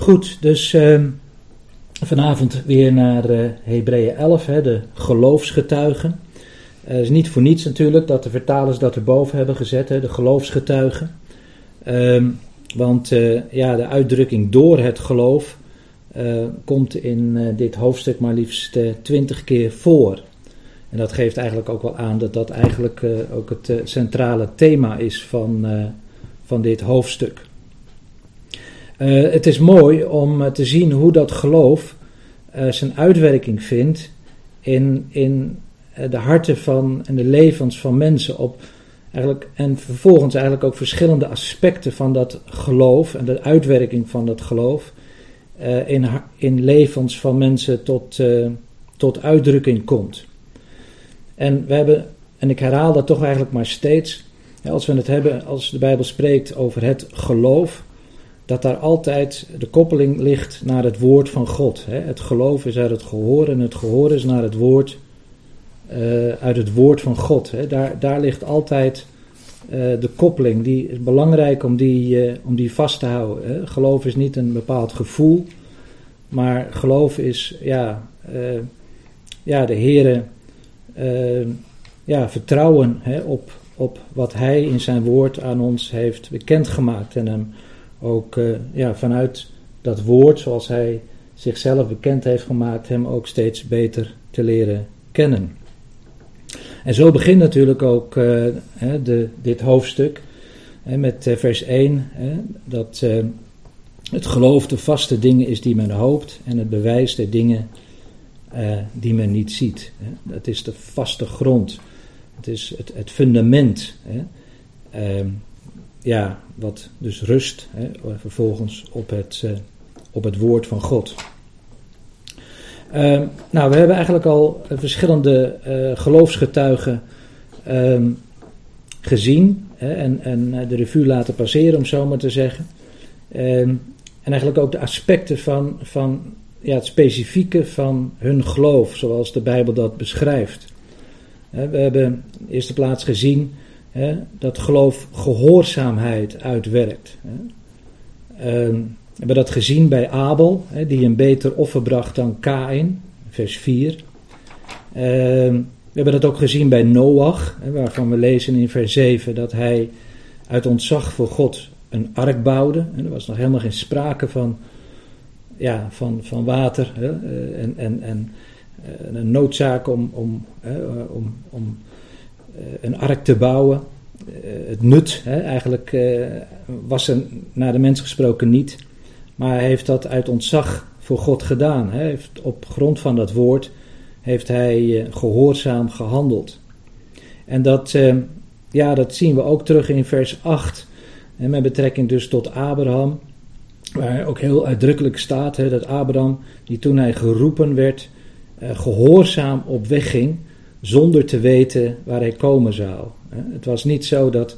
Goed, dus uh, vanavond weer naar uh, Hebreeën 11, hè, de geloofsgetuigen. Het is niet voor niets natuurlijk dat de vertalers dat erboven hebben gezet, hè, de geloofsgetuigen. Um, want uh, ja, de uitdrukking door het geloof komt in dit hoofdstuk maar liefst twintig keer voor. En dat geeft eigenlijk ook wel aan dat dat eigenlijk ook het centrale thema is van, van dit hoofdstuk. Het is mooi om te zien hoe dat geloof zijn uitwerking vindt in, in de harten van en de levens van mensen op Eigenlijk, en vervolgens eigenlijk ook verschillende aspecten van dat geloof en de uitwerking van dat geloof in, in levens van mensen tot, tot uitdrukking komt. En we hebben, en ik herhaal dat toch eigenlijk maar steeds, als we het hebben, als de Bijbel spreekt over het geloof, dat daar altijd de koppeling ligt naar het woord van God. Het geloof is uit het gehoor en het gehoor is naar het woord uh, uit het woord van God. Daar, daar ligt altijd uh, de koppeling. Die is belangrijk om die, uh, om die vast te houden. Geloof is niet een bepaald gevoel, maar geloof is ja, ja, de Heere ja, vertrouwen op, op wat Hij in zijn woord aan ons heeft bekendgemaakt. En hem ook ja, vanuit dat woord, zoals Hij zichzelf bekend heeft gemaakt, hem ook steeds beter te leren kennen. En zo begint natuurlijk ook uh, de, dit hoofdstuk met uh, vers 1, hè, dat het geloof de vaste dingen is die men hoopt en het bewijs de dingen die men niet ziet. Dat is de vaste grond, het is het, het fundament. Hè. Ehm, ja, wat dus rust hè, vervolgens op het, op het woord van God. Um, nou, we hebben eigenlijk al verschillende uh, geloofsgetuigen um, gezien hè, en, en eh, de revue laten passeren, om zo maar te zeggen. Um, en eigenlijk ook de aspecten van, van ja, het specifieke van hun geloof, zoals de Bijbel dat beschrijft. we hebben in de eerste plaats gezien hè, dat geloof gehoorzaamheid uitwerkt. Hè. We hebben dat gezien bij Abel, hè, die een beter offer bracht dan Kain, vers 4. Uh, we hebben dat ook gezien bij Noach, waarvan we lezen in vers 7 dat hij uit ontzag voor God een ark bouwde. Er was nog helemaal geen sprake van, ja, van, van water hè, eh, en, en, en eh, een noodzaak om, om, hè, om, om een ark te bouwen. Het nut hè, eigenlijk was er naar de mens gesproken niet. Maar hij heeft dat uit ontzag voor God gedaan. Hij heeft op grond van dat woord heeft hij eh, gehoorzaam gehandeld. En dat, eh, ja, dat zien we ook terug in vers 8. En met betrekking dus tot Abraham. Waar ook heel uitdrukkelijk staat hè, dat Abraham, die toen hij geroepen werd, eh, gehoorzaam op weg ging. Zonder te weten waar hij komen zou. Het was niet zo dat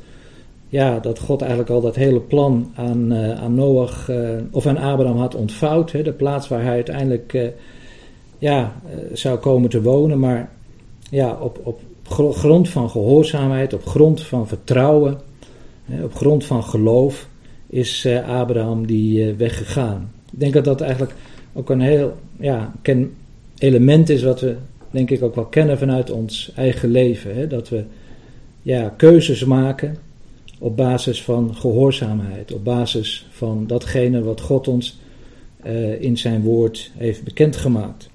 ja, dat God eigenlijk al dat hele plan aan, uh, aan Noach uh, of aan Abraham had ontvouwd. De plaats waar hij uiteindelijk uh, ja, zou komen te wonen. Maar ja, op, op grond van gehoorzaamheid, op grond van vertrouwen, op grond van geloof is Abraham die weggegaan. Ik denk dat dat eigenlijk ook een heel ja, element is wat we denk ik ook wel kennen vanuit ons eigen leven. Hè, dat we ja, keuzes maken op basis van gehoorzaamheid, op basis van datgene wat God ons uh, in zijn woord heeft bekendgemaakt.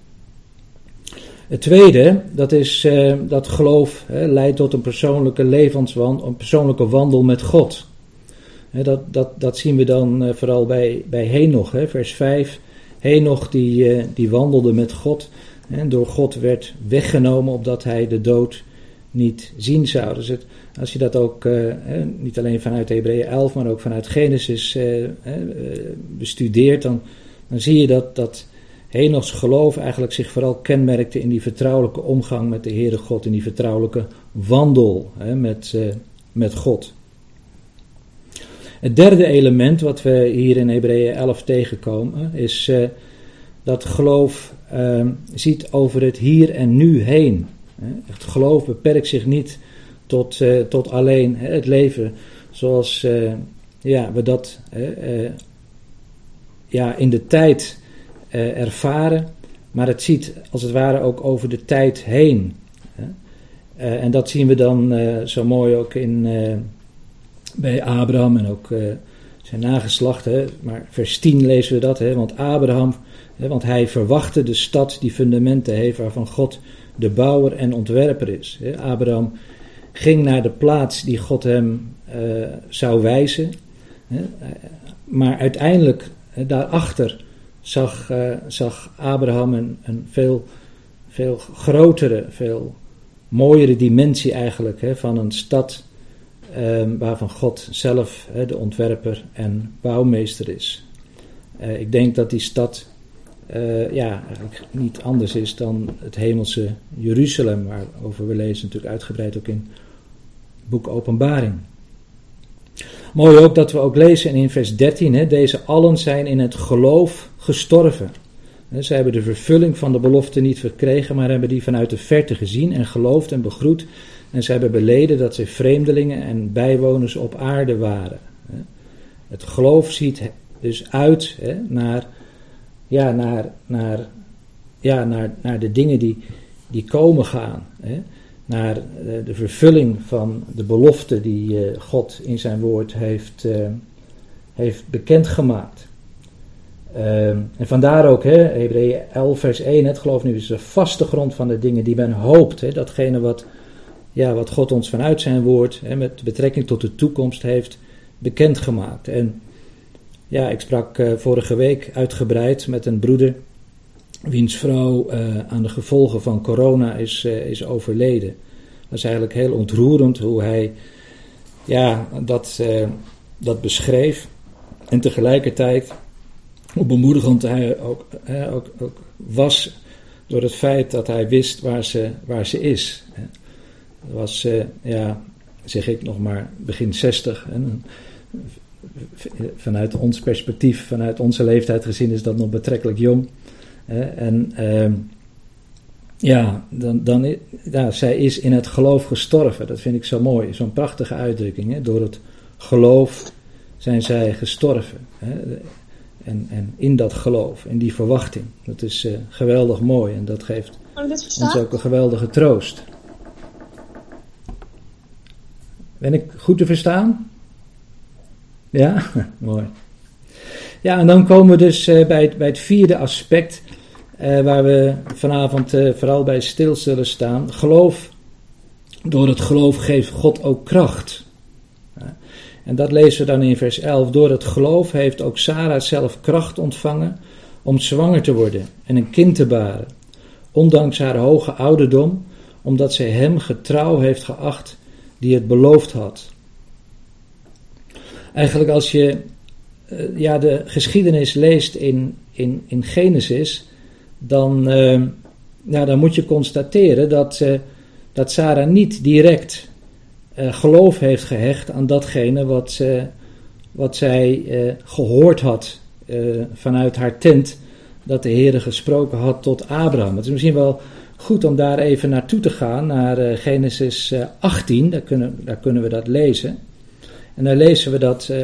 Het tweede, dat is uh, dat geloof hè, leidt tot een persoonlijke levenswandel, een persoonlijke wandel met God. Hè, dat, dat, dat zien we dan uh, vooral bij, bij Henoch, hè, vers 5. Henoch die, die wandelde met God door God werd weggenomen opdat hij de dood niet zien zou. Dus het, als je dat ook uh, niet alleen vanuit Hebreeën 11, maar ook vanuit Genesis uh, uh, bestudeert, dan, dan zie je dat, dat Henochs geloof eigenlijk zich vooral kenmerkte in die vertrouwelijke omgang met de Heere God, in die vertrouwelijke wandel hè, met, met God. Het derde element wat we hier in Hebreeën 11 tegenkomen is dat geloof ziet over het hier en nu heen. Het geloof beperkt zich niet tot, uh, tot alleen het leven zoals uh, ja, we dat uh, ja, in de tijd ervaren, maar het ziet als het ware ook over de tijd heen. en dat zien we dan zo mooi ook in, bij Abraham en ook zijn nageslacht. Hè, maar vers 10 lezen we dat, hè, want Abraham, want hij verwachtte de stad die fundamenten heeft waarvan God de bouwer en ontwerper is. Abraham ging naar de plaats die God hem uh, zou wijzen. Maar uiteindelijk daarachter zag, uh, zag Abraham een, een, veel, veel grotere, veel mooiere dimensie eigenlijk van een stad Ehm, waarvan God zelf de ontwerper en bouwmeester is. Uh, ik denk dat die stad uh, ja, eigenlijk niet anders is dan het hemelse Jeruzalem, waarover we lezen natuurlijk uitgebreid ook in het boek Openbaring. Mooi ook dat we ook lezen in vers 13, hè, deze allen zijn in het geloof gestorven. Ze hebben de vervulling van de belofte niet verkregen, maar hebben die vanuit de verte gezien en geloofd en begroet en ze hebben beleden dat ze vreemdelingen en bijwoners op aarde waren. Het geloof ziet dus uit naar, ja, naar, naar, ja, naar, naar de dingen die, die komen gaan. Naar de vervulling van de belofte die eh, God in zijn woord heeft, uh, heeft bekendgemaakt. Uh, en vandaar ook, Hebreeën 11 vers 1, het geloof nu is de vaste grond van de dingen die men hoopt. datgene wat ja, wat God ons vanuit zijn woord hè, met betrekking tot de toekomst heeft bekendgemaakt. En ja, ik sprak uh, vorige week uitgebreid met een broeder wiens vrouw uh, aan de gevolgen van corona is, uh, is overleden. Dat is eigenlijk heel ontroerend hoe hij ja, dat, dat beschreef. En tegelijkertijd hoe bemoedigend hij ook, ook, was door het feit dat hij wist waar ze, waar ze is was, uh, ja, zeg ik nog maar, begin 60. En vanuit ons perspectief, vanuit onze leeftijd gezien, is dat nog betrekkelijk jong. en uh, ja, dan, dan, ja, zij is in het geloof gestorven. Dat vind ik zo mooi, zo'n prachtige uitdrukking. Hè? Door het geloof zijn zij gestorven. Hè? En, en in dat geloof, in die verwachting. Dat is uh, geweldig mooi en dat geeft ons ook een geweldige troost. Ben ik goed te verstaan? Ja, mooi. Ja, en dan komen we dus uh, bij, het, bij het vierde aspect, uh, waar we vanavond uh, vooral bij stil zullen staan. Geloof, door het geloof geeft God ook kracht. En dat lezen we dan in vers 11. Door het geloof heeft ook Sarah zelf kracht ontvangen om zwanger te worden en een kind te baren. Ondanks haar hoge ouderdom, omdat zij hem getrouw heeft geacht die het beloofd had. Eigenlijk als je uh, ja, de geschiedenis leest in, in, in Genesis, dan, uh, ja, dan moet je constateren dat, uh, dat Sarah niet direct geloof heeft gehecht aan datgene wat, wat zij gehoord had vanuit haar tent, dat de Heer gesproken had tot Abraham. Het is misschien wel goed om daar even naartoe te gaan, naar Genesis 18, eh, daar kunnen, daar kunnen we dat lezen. En daar lezen we dat, uh,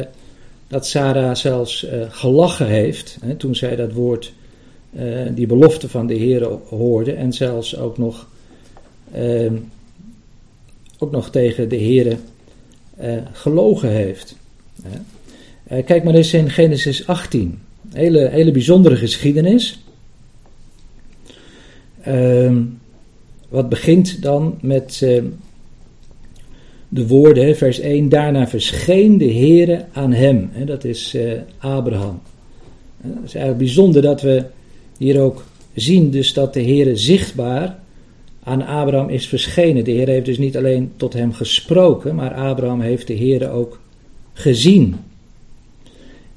dat Sarah zelfs gelachen heeft hè, toen zij dat woord, die belofte van de Heer hoorde en zelfs ook nog, ehm, ook nog tegen de Heer gelogen heeft. kijk maar eens in Genesis 18, hele, hele bijzondere geschiedenis. Uh, wat begint dan met uh, de woorden, vers 1, daarna verscheen de Heere aan hem. Hè, dat is uh, Abraham. Het is eigenlijk bijzonder dat we hier ook zien dus dat de Heere zichtbaar aan Abraham is verschenen. De Heer heeft dus niet alleen tot hem gesproken, maar Abraham heeft de Heere ook gezien.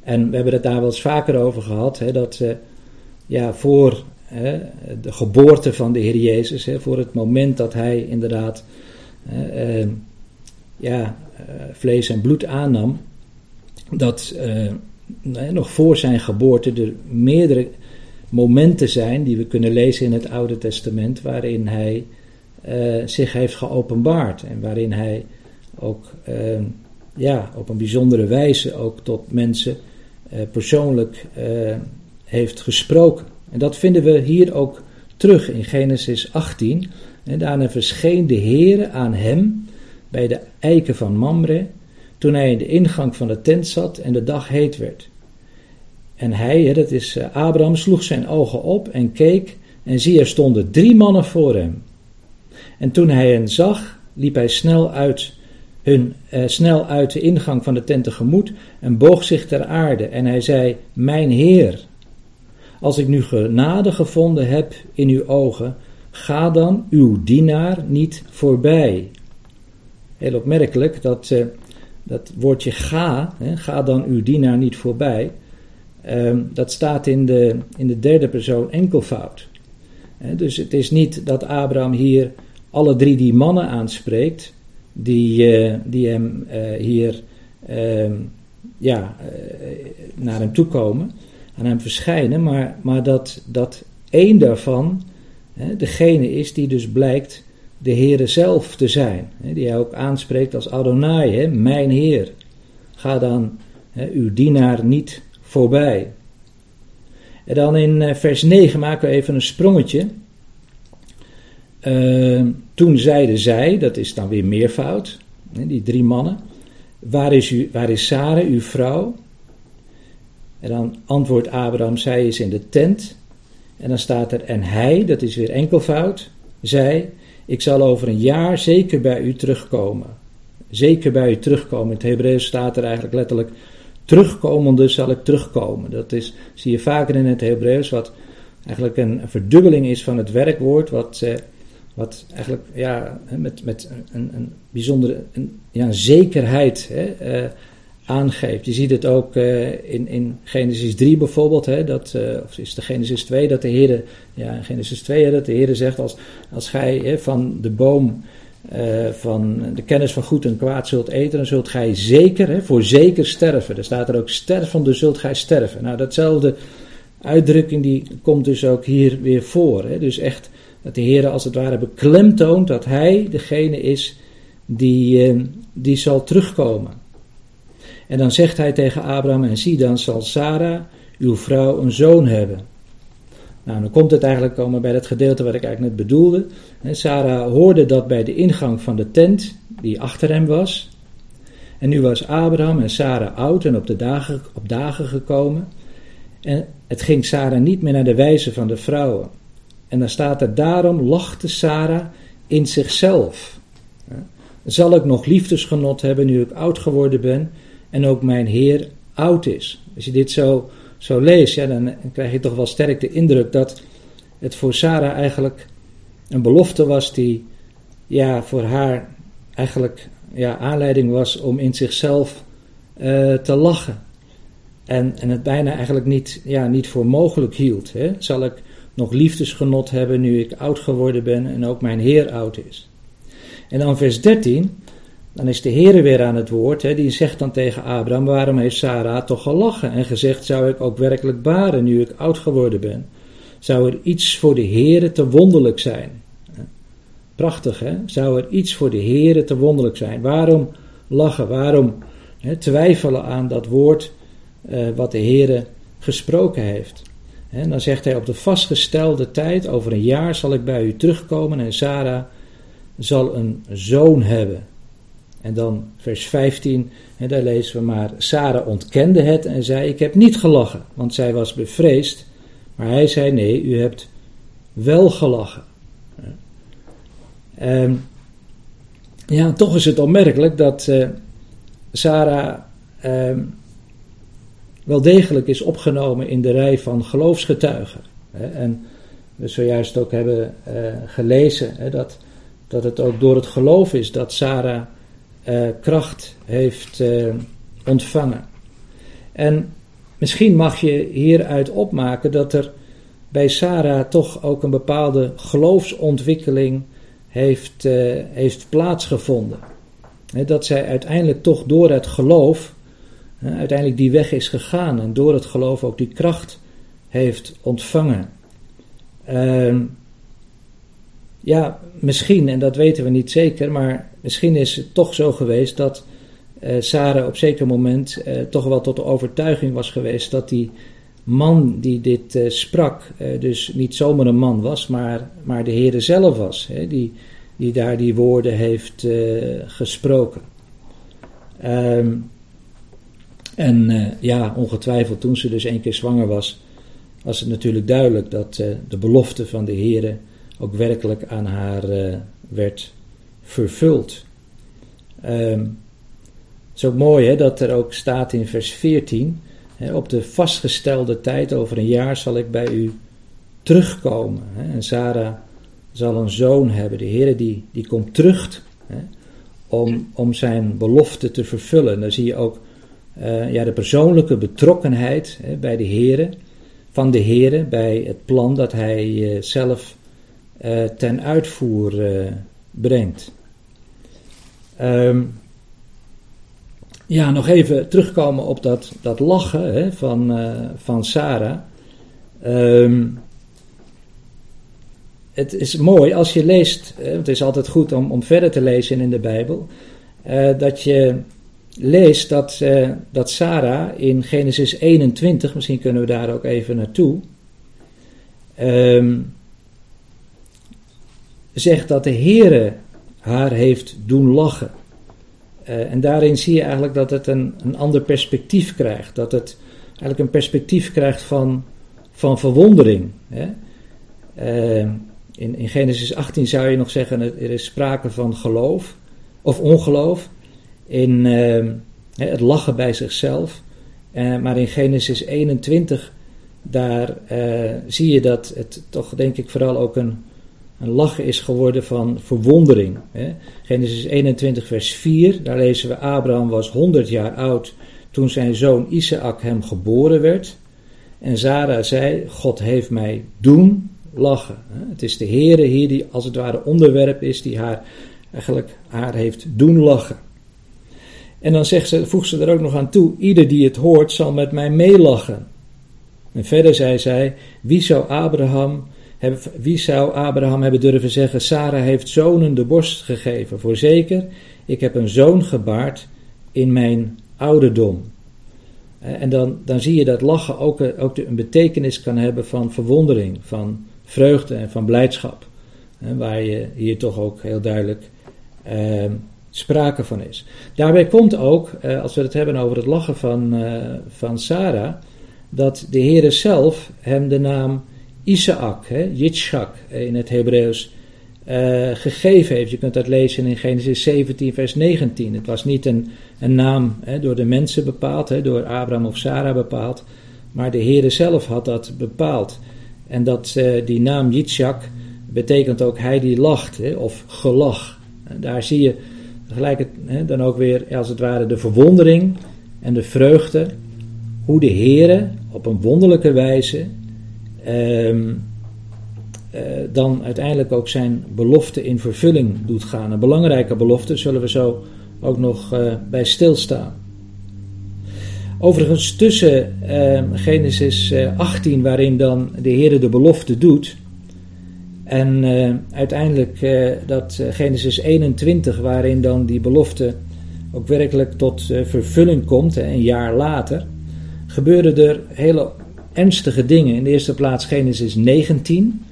En we hebben het daar wel eens vaker over gehad, hè, dat uh, ja, voor de geboorte van de Heer Jezus, voor het moment dat hij inderdaad ehm, ja, eh, vlees en bloed aannam, dat eh, nog voor zijn geboorte er meerdere momenten zijn die we kunnen lezen in het Oude Testament, waarin hij eh, zich heeft geopenbaard en waarin hij ook ja, op een bijzondere wijze ook tot mensen persoonlijk heeft gesproken. En dat vinden we hier ook terug in Genesis 18. En daarna verscheen de Heere aan hem bij de eiken van Mamre, toen hij in de ingang van de tent zat en de dag heet werd. En hij, dat is eh, Abraham, sloeg zijn ogen op en keek, en zie, er stonden drie mannen voor hem. En toen hij hen zag, liep hij snel uit, hun, eh, snel uit de ingang van de tent tegemoet en boog zich ter aarde. En hij zei: Mijn Heer, als ik nu genade gevonden heb in uw ogen, ga dan uw dienaar niet voorbij. Heel opmerkelijk dat, uh, dat woordje ga, hè, ga dan uw dienaar niet voorbij, uh, dat staat in de, in de derde persoon enkelvoud. dus het is niet dat Abraham hier alle drie die mannen aanspreekt, die, uh, die hem eh, hier ehm, ja, naar hem toe komen, aan hem verschijnen, maar, maar dat, dat één daarvan degene is die dus blijkt de Heere zelf te zijn. die hij ook aanspreekt als Adonai, mijn Heer. Ga dan uw dienaar niet voorbij. En dan in eh, vers 9 maken we even een sprongetje. Uh, toen zeiden zij, dat is dan weer meervoud, die drie mannen. Waar is, u, waar is Sarah, uw vrouw? En dan antwoordt Abraham, zij is in de tent. En dan staat er, en hij, dat is weer enkelvoud, zij, ik zal over een jaar zeker bij u terugkomen. Zeker bij u terugkomen. In het Hebreeuws staat er eigenlijk letterlijk, terugkomende zal ik terugkomen. Dat is, zie je vaker in het Hebreeuws, wat eigenlijk een verdubbeling is van het werkwoord, wat, eh, wat eigenlijk ja, met, met een, een bijzondere een, ja, zekerheid hè, eh, aangeeft. Je ziet het ook uh, in, in Genesis 3 bijvoorbeeld, hè, dat, uh, of is de Genesis 2, dat de Heer, ja, in Genesis 2, dat de Heer zegt: Als, als gij hè, van de boom uh, van de kennis van goed en kwaad zult eten, dan zult gij zeker, hè, voor zeker sterven. Er staat er ook: stervende zult gij sterven. Nou, datzelfde uitdrukking die komt dus ook hier weer voor. Hè. Dus echt dat de Heer als het ware beklemtoont dat hij degene is die, die zal terugkomen. En dan zegt hij tegen Abraham: En zie, dan zal Sarah, uw vrouw, een zoon hebben. Nou, dan komt het eigenlijk komen bij dat gedeelte wat ik eigenlijk net bedoelde. Sarah hoorde dat bij de ingang van de tent die achter hem was. En nu was Abraham en Sarah oud en op, de dagen, op dagen gekomen. En het ging Sarah niet meer naar de wijze van de vrouwen. En dan staat er: Daarom lachte Sarah in zichzelf. Zal ik nog liefdesgenot hebben nu ik oud geworden ben? En ook mijn Heer oud is. Als je dit zo, zo leest, ja, dan krijg je toch wel sterk de indruk dat het voor Sarah eigenlijk een belofte was die ja, voor haar eigenlijk ja, aanleiding was om in zichzelf uh, te lachen. En, en het bijna eigenlijk niet, ja, niet voor mogelijk hield. Hè? Zal ik nog liefdesgenot hebben nu ik oud geworden ben en ook mijn Heer oud is. En dan vers 13. Dan is de Heer weer aan het woord. Hè, die zegt dan tegen Abraham: Waarom heeft Sarah toch gelachen en gezegd: Zou ik ook werkelijk baren nu ik oud geworden ben? Zou er iets voor de Heer te wonderlijk zijn? Prachtig, hè? Zou er iets voor de Heer te wonderlijk zijn? Waarom lachen? Waarom hè, twijfelen aan dat woord uh, wat de Heer gesproken heeft? En dan zegt hij: Op de vastgestelde tijd, over een jaar, zal ik bij u terugkomen en Sarah zal een zoon hebben. En dan vers 15, en daar lezen we maar, Sarah ontkende het en zei, ik heb niet gelachen, want zij was bevreesd. Maar hij zei, nee, u hebt wel gelachen. En ja, toch is het opmerkelijk dat uh, Sarah uh, wel degelijk is opgenomen in de rij van geloofsgetuigen. En we zojuist ook hebben uh, gelezen dat, dat het ook door het geloof is dat Sarah uh, kracht heeft uh, ontvangen. En misschien mag je hieruit opmaken dat er bij Sarah toch ook een bepaalde geloofsontwikkeling heeft, uh, heeft plaatsgevonden. dat zij uiteindelijk toch door het geloof, uiteindelijk die weg is gegaan en door het geloof ook die kracht heeft ontvangen. Ehm, ja, misschien, en dat weten we niet zeker, maar misschien is het toch zo geweest dat uh, Sarah op zeker moment uh, toch wel tot de overtuiging was geweest dat die man die dit uh, sprak, dus niet zomaar een man was, maar, maar de Heer zelf was, hè, die, die daar die woorden heeft gesproken. Um, en ja, ongetwijfeld toen ze dus één keer zwanger was, was het natuurlijk duidelijk dat de belofte van de Heer ook werkelijk aan haar werd vervuld. Um, het is ook mooi hè, dat er ook staat in vers 14: hè, op de vastgestelde tijd, over een jaar, zal ik bij u terugkomen. Hè, en Sarah zal een zoon hebben. De Heer die, die komt terug hè, om, om zijn belofte te vervullen. Dan zie je ook uh, ja, de persoonlijke betrokkenheid hè, bij de Heer, van de Heer, bij het plan dat hij uh, zelf uh, ten uitvoer brengt. Um, ja, nog even terugkomen op dat, dat lachen hè, van, uh, van Sarah. Um, het is mooi als je leest, het is altijd goed om, om verder te lezen in de Bijbel, uh, dat je leest dat, uh, dat Sarah in Genesis 21, misschien kunnen we daar ook even naartoe, um, zegt dat de Heere haar heeft doen lachen. Uh, en daarin zie je eigenlijk dat het een, een ander perspectief krijgt. Dat het eigenlijk een perspectief krijgt van, van verwondering. Hè? Uh, in, Genesis 18 zou je nog zeggen, er is sprake van geloof of ongeloof. In uh, het lachen bij zichzelf. maar in Genesis 21, daar zie je dat het toch denk ik vooral ook een, een lachen is geworden van verwondering. Hè. Genesis 21, vers 4, daar lezen we: Abraham was 100 jaar oud toen zijn zoon Isaac hem geboren werd. En Sarah zei: God heeft mij doen lachen. Het is de Heere hier die als het ware onderwerp is, die haar eigenlijk haar heeft doen lachen. En dan zegt ze, voegt ze er ook nog aan toe: ieder die het hoort zal met mij meelachen. En verder zei zij: Wie zou Abraham wie zou Abraham hebben durven zeggen: Sarah heeft zonen de borst gegeven? Voorzeker, ik heb een zoon gebaard in mijn ouderdom. En dan, dan zie je dat lachen ook, ook een betekenis kan hebben van verwondering, van vreugde en van blijdschap. Waar je hier toch ook heel duidelijk eh, sprake van is. Daarbij komt ook, eh, als we het hebben over het lachen van, eh, van Sarah, dat de Heere zelf hem de naam Isaac, hè, Yitzchak in het Hebreeuws, uh, gegeven heeft. Je kunt dat lezen in Genesis 17, vers 19. Het was niet een, een naam hè, door de mensen bepaald, hè, door Abraham of Sarah bepaald, maar de Heere zelf had dat bepaald. En dat, uh, die naam Yitzchak betekent ook hij die lacht, hè, of gelach. En daar zie je gelijk dan ook weer als het ware de verwondering en de vreugde, hoe de Heere op een wonderlijke wijze eh, dan uiteindelijk ook zijn belofte in vervulling doet gaan. Een belangrijke belofte, zullen we zo ook nog uh, bij stilstaan. Overigens tussen uh, Genesis 18, eh, waarin dan de Heer de belofte doet, en uiteindelijk dat Genesis 21, waarin dan die belofte ook werkelijk tot vervulling komt, een jaar later, gebeuren er hele ernstige dingen. In de eerste plaats Genesis 19,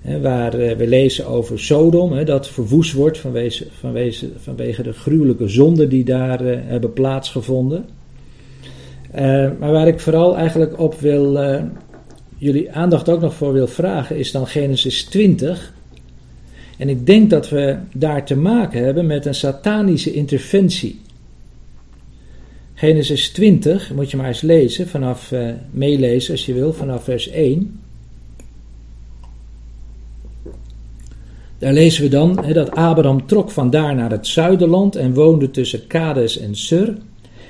hè, waar eh, we lezen over Sodom, dat verwoest wordt vanwege, vanwege, de gruwelijke zonden die daar uh, hebben plaatsgevonden. Uh, maar waar ik vooral eigenlijk op wil, jullie aandacht ook nog voor wil vragen, is dan Genesis 20. En ik denk dat we daar te maken hebben met een satanische interventie. Genesis 20, moet je maar eens lezen, vanaf, uh, meelezen als je wil, vanaf vers 1. Daar lezen we dan dat Abraham trok vandaar naar het zuiderland en woonde tussen Kades en Sur.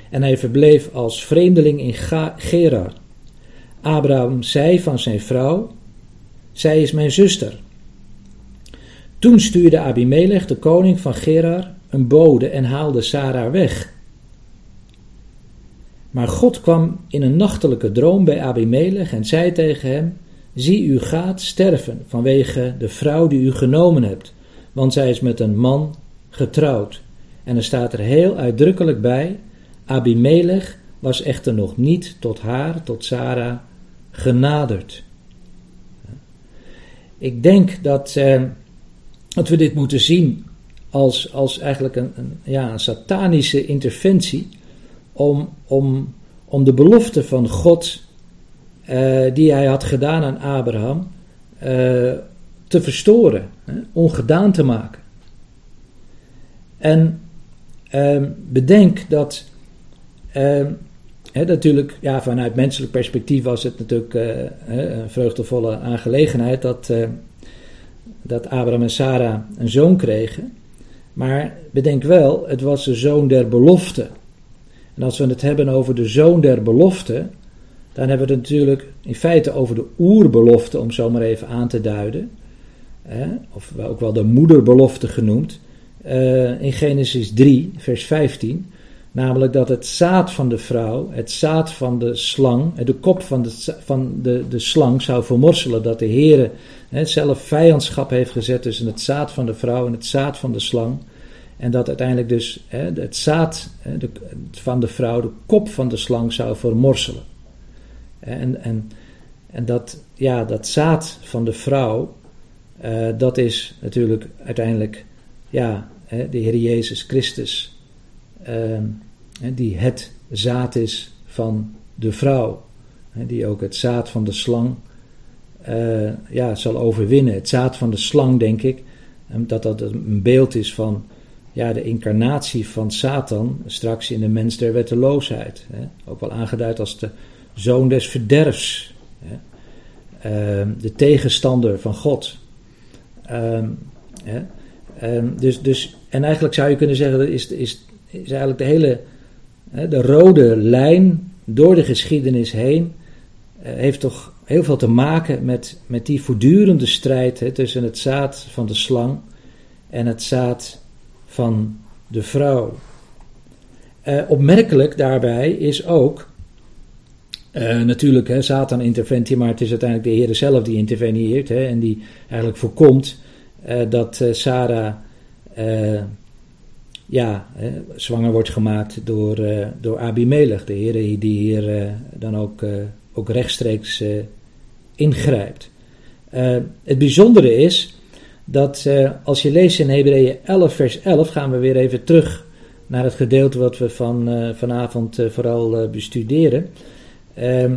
En hij verbleef als vreemdeling in Gerar. Abraham zei van zijn vrouw: Zij is mijn zuster. Toen stuurde Abimelech, de koning van Gerar, een bode en haalde Sarah weg. Maar God kwam in een nachtelijke droom bij Abimelech en zei tegen hem: Zie, u gaat sterven vanwege de vrouw die u genomen hebt, want zij is met een man getrouwd. En er staat er heel uitdrukkelijk bij: Abimelech was echter nog niet tot haar, tot Sarah, genaderd. Ik denk dat, eh, dat we dit moeten zien als, als eigenlijk een, een, ja, een satanische interventie om, om, om de belofte van God uh, die hij had gedaan aan Abraham uh, te verstoren, hè, ongedaan te maken. En uh, bedenk dat ehm, He, natuurlijk, ja, vanuit menselijk perspectief was het natuurlijk uh, een vreugdevolle aangelegenheid dat, dat Abraham en Sarah een zoon kregen. Maar bedenk wel, het was de zoon der belofte. En als we het hebben over de zoon der belofte, dan hebben we het natuurlijk in feite over de oerbelofte, om zo maar even aan te duiden. of ook wel de moederbelofte genoemd. Uh, in Genesis 3, vers 15. Namelijk dat het zaad van de vrouw, het zaad van de slang, de kop van de, van de, de slang zou vermorselen. Dat de Heer zelf vijandschap heeft gezet tussen het zaad van de vrouw en het zaad van de slang. En dat uiteindelijk dus het zaad de, van de vrouw de kop van de slang zou vermorselen. En, en, en dat, ja, dat zaad van de vrouw, uh, dat is natuurlijk uiteindelijk ja, de Heer Jezus Christus. Uh, die het zaad is van de vrouw. Die ook het zaad van de slang uh, ja, zal overwinnen. Het zaad van de slang, denk ik, dat dat een beeld is van ja, de incarnatie van Satan straks in de mens der wetteloosheid. Hè. Ook wel aangeduid als de zoon des verderfs. Hè. Uh, de tegenstander van God. Uh, hè. dus, dus, en eigenlijk zou je kunnen zeggen, dat is, is, is eigenlijk de hele de rode lijn door de geschiedenis heen eh, heeft toch heel veel te maken met, met die voortdurende strijd tussen het zaad van de slang en het zaad van de vrouw. Uh, opmerkelijk daarbij is ook, uh, natuurlijk, hè, Satan interventie, maar het is uiteindelijk de Heer zelf die interveneert hè, en die eigenlijk voorkomt uh, dat Sarah ja, zwanger wordt gemaakt door, door Abimelech, de heer die hier dan ook, ook rechtstreeks ingrijpt. het bijzondere is dat als je leest in Hebreeën 11 vers 11, gaan we weer even terug naar het gedeelte wat we van, vanavond vooral bestuderen. Ehm,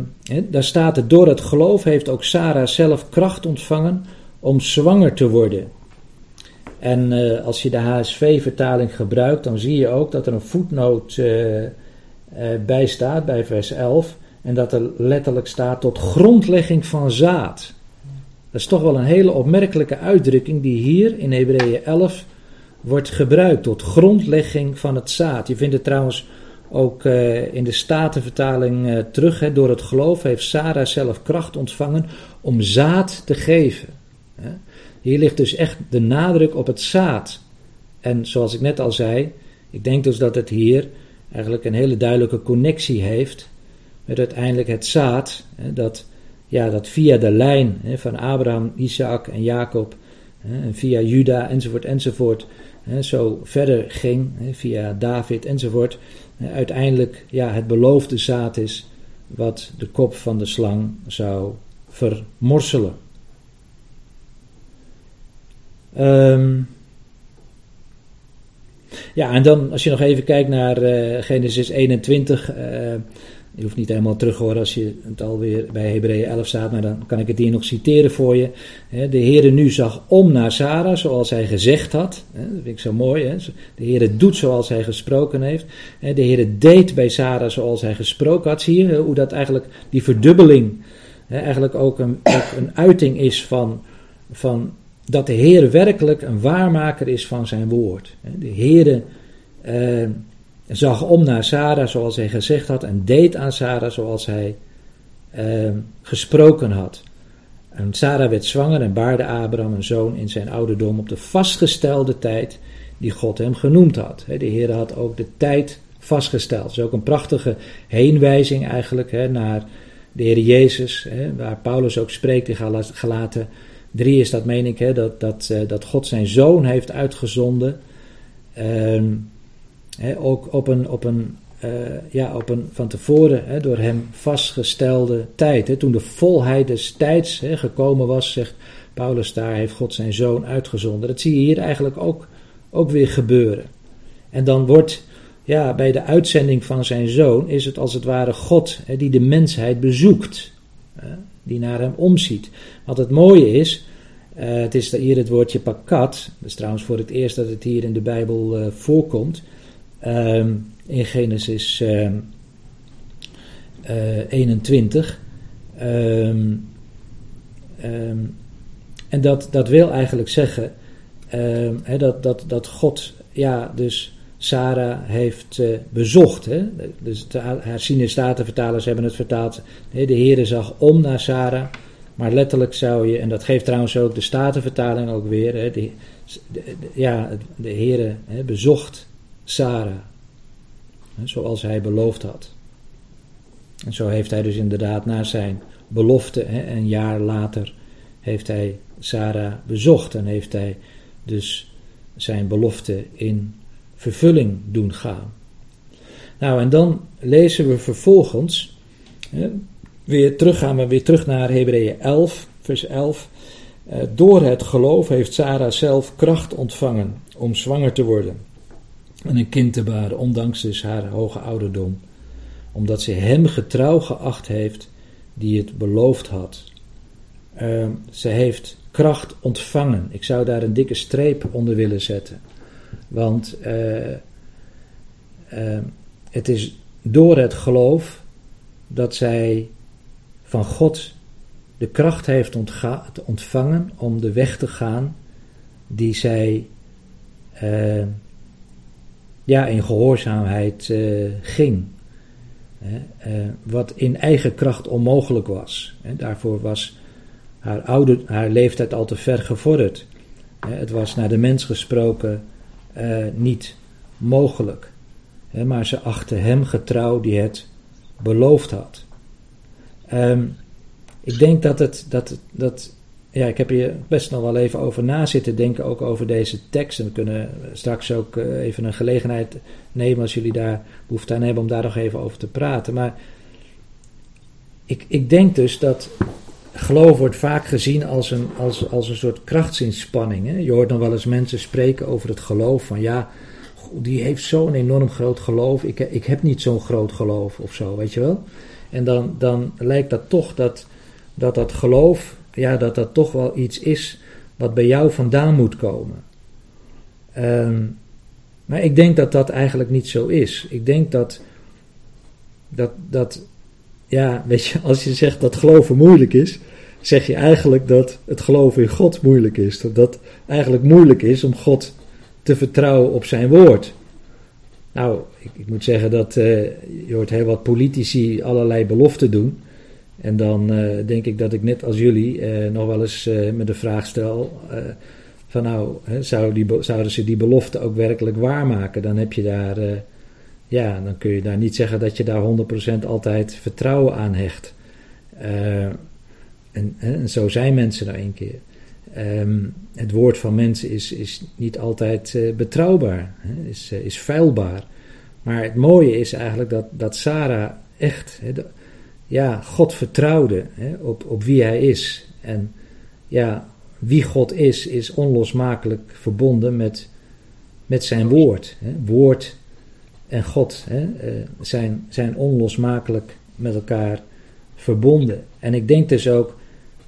daar staat het, door het geloof heeft ook Sarah zelf kracht ontvangen om zwanger te worden. En als je de HSV-vertaling gebruikt, dan zie je ook dat er een voetnoot bij staat, bij vers 11. En dat er letterlijk staat tot grondlegging van zaad. Dat is toch wel een hele opmerkelijke uitdrukking die hier in Hebreeën 11 wordt gebruikt. Tot grondlegging van het zaad. Je vindt het trouwens ook in de Statenvertaling terug. Hè. Door het geloof heeft Sarah zelf kracht ontvangen om zaad te geven. Hè. Hier ligt dus echt de nadruk op het zaad. En zoals ik net al zei, ik denk dus dat het hier eigenlijk een hele duidelijke connectie heeft met uiteindelijk het zaad, dat, ja, dat via de lijn van Abraham, Isaac en Jacob, en via Juda enzovoort enzovoort, zo verder ging, via David enzovoort, uiteindelijk ja, het beloofde zaad is wat de kop van de slang zou vermorselen. Um, ja, en dan als je nog even kijkt naar uh, Genesis 21. Uh, je hoeft niet helemaal terug te horen als je het alweer bij Hebreeën 11 staat, maar dan kan ik het hier nog citeren voor je. De Heere nu zag om naar Sarah zoals hij gezegd had. Dat vind ik zo mooi. De Heere doet zoals hij gesproken heeft. De Heere deed bij Sarah zoals hij gesproken had. Zie je hoe dat eigenlijk die verdubbeling eigenlijk ook een, een uiting is van, van dat de Heer werkelijk een waarmaker is van zijn woord. De Heer eh, zag om naar Sarah zoals hij gezegd had en deed aan Sarah zoals hij eh, gesproken had. En Sarah werd zwanger en baarde Abraham een zoon in zijn ouderdom op de vastgestelde tijd die God hem genoemd had. De Heer had ook de tijd vastgesteld. Dat is ook een prachtige heenwijzing eigenlijk hè, naar de Heer Jezus, hè, waar Paulus ook spreekt in Galaten Drie is dat, meen ik, hè, dat, dat, uh, dat God zijn zoon heeft uitgezonden. Ook op een, op een, ja, op een van tevoren door hem vastgestelde tijd. toen de volheid des tijds gekomen was, zegt Paulus daar, heeft God zijn zoon uitgezonden. Dat zie je hier eigenlijk ook, ook weer gebeuren. En dan wordt ja, bij de uitzending van zijn zoon is het als het ware God die de mensheid bezoekt, die naar hem omziet. Wat het mooie is, uh, het is hier het woordje pakat, dat is trouwens voor het eerst dat het hier in de Bijbel uh, voorkomt, uh, in Genesis uh, 21. Um, en dat, dat wil eigenlijk zeggen dat, dat, dat God ja, dus Sarah heeft uh, bezocht. Hè? Dus de herziene statenvertalers hebben het vertaald. De Heere zag om naar Sarah. Maar letterlijk zou je, en dat geeft trouwens ook de statenvertaling ook weer. Hè? De, ja, de Heere bezocht Sarah. Hè, zoals hij beloofd had. En zo heeft hij dus inderdaad na zijn belofte, een jaar later, heeft hij Sarah bezocht. En heeft hij dus zijn belofte in vervulling doen gaan. Nou, en dan lezen we vervolgens, weer terug gaan we weer terug naar Hebreeën 11, vers 11. Eh, door het geloof heeft Sarah zelf kracht ontvangen om zwanger te worden en een kind te baren, ondanks dus haar hoge ouderdom, omdat ze hem getrouw geacht heeft die het beloofd had. Uh, ze heeft kracht ontvangen. Ik zou daar een dikke streep onder willen zetten. Want uh, uh, het is door het geloof dat zij van God de kracht heeft ontvangen om de weg te gaan die zij uh, ja, in gehoorzaamheid ging. wat in eigen kracht onmogelijk was. daarvoor was haar, oude, haar leeftijd al te ver gevorderd. het was naar de mens gesproken uh, niet mogelijk. maar ze achten hem getrouw die het beloofd had. Um, ik denk dat het, dat, dat, ja, ik heb hier best nog wel even over na zitten denken, ook over deze tekst. En we kunnen straks ook uh, even een gelegenheid nemen als jullie daar behoefte aan hebben om daar nog even over te praten. Maar ik, ik denk dus dat geloof wordt vaak gezien als een, als, als een soort krachtsinspanning. Hè? Je hoort dan wel eens mensen spreken over het geloof van ja, die heeft zo'n enorm groot geloof, ik, ik heb niet zo'n groot geloof of zo, weet je wel. En dan, dan lijkt dat toch dat, dat dat geloof, ja, dat dat toch wel iets is wat bij jou vandaan moet komen. Um, maar ik denk dat dat eigenlijk niet zo is. Ik denk dat, dat, dat ja, weet je, als je zegt dat geloven moeilijk is, zeg je eigenlijk dat het geloven in God moeilijk is. Dat het eigenlijk moeilijk is om God te vertrouwen op zijn woord. Nou, ik, ik moet zeggen dat uh, je hoort heel wat politici allerlei beloften doen. En dan uh, denk ik dat ik net als jullie uh, nog wel eens met de vraag stel: van nou, hè, die, zouden ze die belofte ook werkelijk waarmaken? Dan heb je daar ja, dan kun je daar niet zeggen dat je daar 100% altijd vertrouwen aan hecht. En, zo zijn mensen nou een keer. Um, het woord van mensen is, is niet altijd betrouwbaar, hè, is, is vuilbaar. Maar het mooie is eigenlijk dat, dat Sarah echt hè, ja, God vertrouwde hè, op, op wie hij is. En ja, wie God is, is onlosmakelijk verbonden met, met zijn woord. Hè. Woord en God hè, eh, zijn, zijn onlosmakelijk met elkaar verbonden. En ik denk dus ook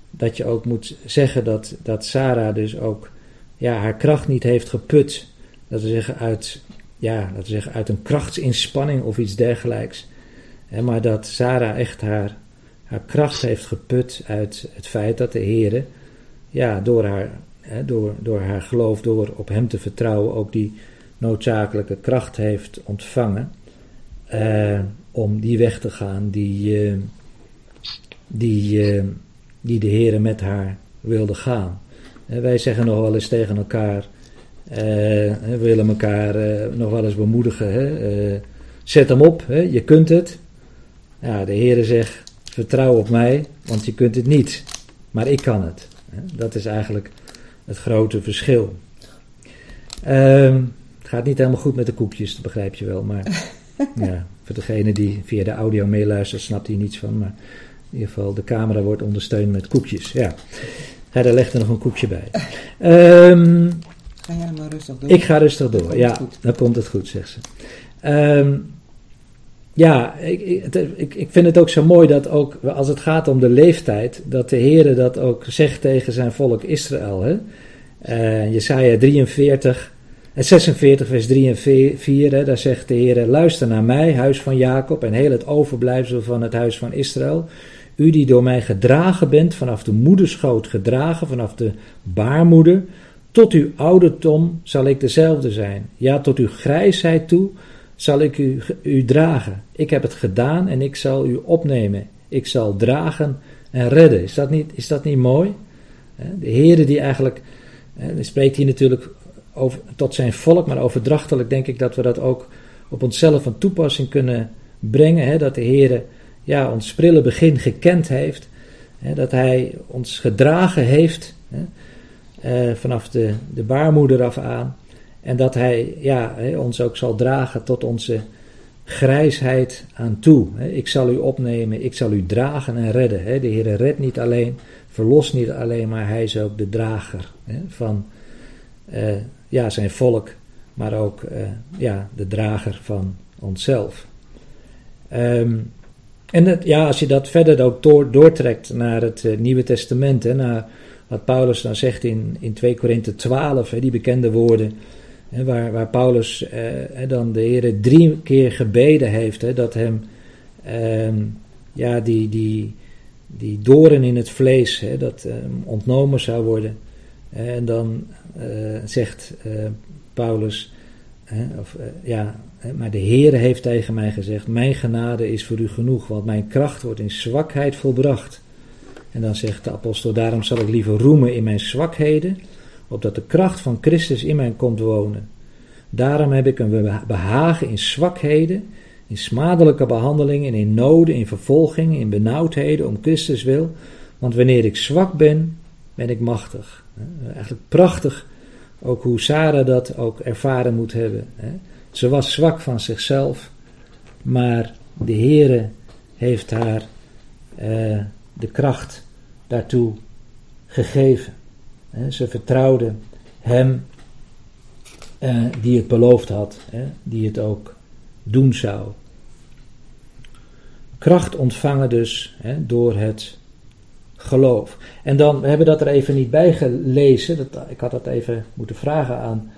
dat je ook moet zeggen dat, dat Sarah dus ook ja, haar kracht niet heeft geput. Dat we zeggen uit, ja, dat we zeggen uit een krachtsinspanning of iets dergelijks. Maar dat Sarah echt haar, haar kracht heeft geput uit het feit dat de Heer ja, door, haar, door, door haar geloof, door op hem te vertrouwen, ook die noodzakelijke kracht heeft ontvangen uh, om die weg te gaan die, uh, die, uh, die de Heer met haar wilde gaan. wij zeggen nog wel eens tegen elkaar, we willen elkaar nog wel eens bemoedigen, zet hem op, hè? je kunt het. Ja, de Heer zegt, vertrouw op mij, want je kunt het niet, maar ik kan het. Dat is eigenlijk het grote verschil. Um, Het gaat niet helemaal goed met de koekjes, dat begrijp je wel. Maar ja, voor degene die via de audio meeluistert, snapt hij niets van. Maar in ieder geval, de camera wordt ondersteund met koekjes. Ja. Hij daar legt er nog een koekje bij. Um, ga jij maar rustig door. Ik ga rustig door, ja. Dan komt het goed, zegt ze. Um, ja, ik, ik, vind het ook zo mooi dat ook als het gaat om de leeftijd, dat de Heer dat ook zegt tegen zijn volk Israël. Hè? Uh, Jesaja 43, 46 vers 3 en 4, hè, daar zegt de Heer, luister naar mij, huis van Jacob en heel het overblijfsel van het huis van Israël. U die door mij gedragen bent, vanaf de moederschoot gedragen, vanaf de baarmoeder, tot uw ouderdom zal ik dezelfde zijn. Ja, tot uw grijsheid toe zal ik u, u dragen. Ik heb het gedaan en ik zal u opnemen. Ik zal dragen en redden. Is dat niet, is dat niet mooi? De Heere die eigenlijk, spreekt hier natuurlijk over, tot zijn volk, maar overdrachtelijk denk ik dat we dat ook op onszelf van toepassing kunnen brengen. Hè? Dat de Heere ja, ons prille begin gekend heeft. Hè? Dat hij ons gedragen heeft hè? Eh, vanaf de, de baarmoeder af aan. En dat hij ja, ons ook zal dragen tot onze grijsheid aan toe. Ik zal u opnemen, ik zal u dragen en redden. De Heer redt niet alleen, verlost niet alleen, maar hij is ook de drager van uh, ja, zijn volk, maar ook uh, ja, de drager van onszelf. Um, en het, ja, als je dat verder ook door, doortrekt naar het uh, Nieuwe Testament, hè, naar wat Paulus dan zegt in, in 2 Korinthe 12, hè, die bekende woorden waar, waar Paulus eh, dan de Heer drie keer gebeden heeft hè, dat hem ehm, ja, die, die, die doren in het vlees hè, dat ehm, ontnomen zou worden. En dan eh, zegt eh, Paulus, of, ja, maar de Heer heeft tegen mij gezegd: Mijn genade is voor u genoeg, want mijn kracht wordt in zwakheid volbracht. En dan zegt de apostel: Daarom zal ik liever roemen in mijn zwakheden opdat de kracht van Christus in mij komt wonen. Daarom heb ik een behagen in zwakheden, in smadelijke behandelingen, in noden, in vervolgingen, in benauwdheden om Christus wil. Want wanneer ik zwak ben, ben ik machtig. Eigenlijk prachtig ook hoe Sarah dat ook ervaren moet hebben. Ze was zwak van zichzelf, maar de Heere heeft haar eh, de kracht daartoe gegeven. Ze vertrouwde hem eh, die het beloofd had, die het ook doen zou. Kracht ontvangen dus door het geloof. En dan, we hebben dat er even niet bij gelezen, dat, ik had dat even moeten vragen aan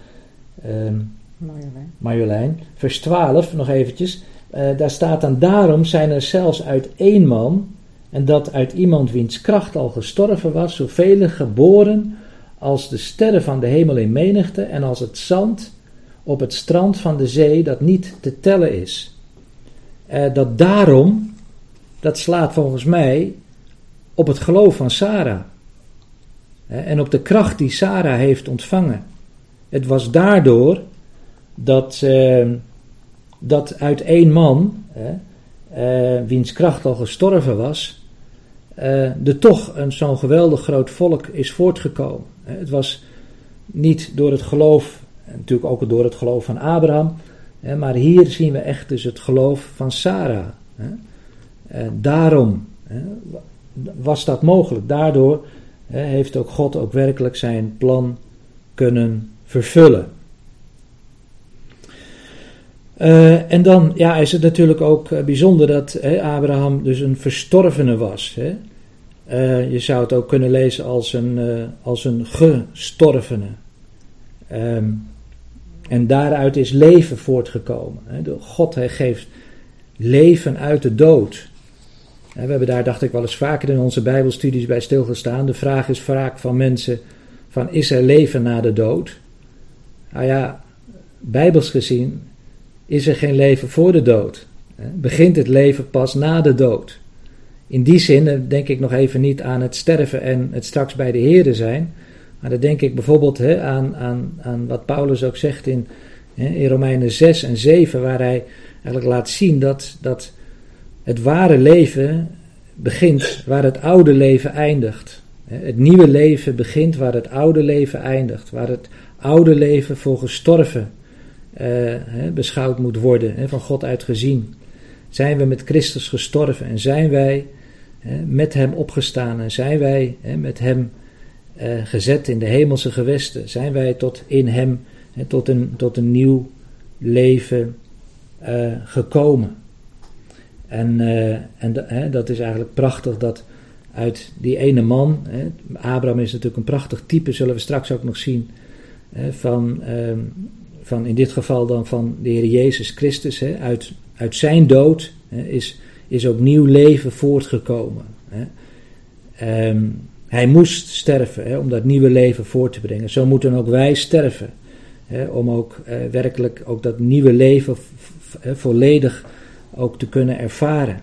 um, Marjolein. Marjolein. Vers 12, nog eventjes. Uh, daar staat dan, daarom zijn er zelfs uit één man, en dat uit iemand wiens kracht al gestorven was, zoveel geboren als de sterren van de hemel in menigte en als het zand op het strand van de zee dat niet te tellen is. Eh, dat daarom, dat slaat volgens mij op het geloof van Sarah. En op de kracht die Sarah heeft ontvangen. Het was daardoor dat, eh, dat uit één man, eh, wiens kracht al gestorven was, uh, er toch een zo'n geweldig groot volk is voortgekomen. Het was niet door het geloof, natuurlijk ook door het geloof van Abraham, maar hier zien we echt dus het geloof van Sarah. Daarom was dat mogelijk. Daardoor heeft ook God ook werkelijk zijn plan kunnen vervullen. En dan ja, is het natuurlijk ook bijzonder dat Abraham dus een verstorvene was. Hè? Uh, je zou het ook kunnen lezen als een, als een gestorvene. Um, en daaruit is leven voortgekomen. God geeft leven uit de dood. we hebben daar, dacht ik, wel eens vaker in onze Bijbelstudies bij stilgestaan. De vraag is vaak van mensen: van, is er leven na de dood? Nou ja, bijbels gezien is er geen leven voor de dood. Begint het leven pas na de dood. In die zin denk ik nog even niet aan het sterven en het straks bij de Heerde zijn. Maar dan denk ik bijvoorbeeld hè, aan, aan, aan wat Paulus ook zegt in, hè, in Romeinen 6 en 7, waar hij eigenlijk laat zien dat, dat het ware leven begint waar het oude leven eindigt. Het nieuwe leven begint waar het oude leven eindigt, waar het oude leven voor gestorven beschouwd moet worden, van God uit gezien. Zijn we met Christus gestorven en zijn wij met Hem opgestaan en zijn wij met Hem gezet in de hemelse gewesten? Zijn wij tot in Hem, tot, een, tot een nieuw leven gekomen? En, en dat is eigenlijk prachtig dat uit die ene man, Abraham is natuurlijk een prachtig type, zullen we straks ook nog zien, van, ehm, van in dit geval dan van de Heer Jezus Christus. Uit, uit zijn dood is, is ook nieuw leven voortgekomen. Hè. Ehm, hij moest sterven hè, om dat nieuwe leven voort te brengen. Zo moeten ook wij sterven. Hè, om ook uh, werkelijk ook dat nieuwe leven volledig ook te kunnen ervaren.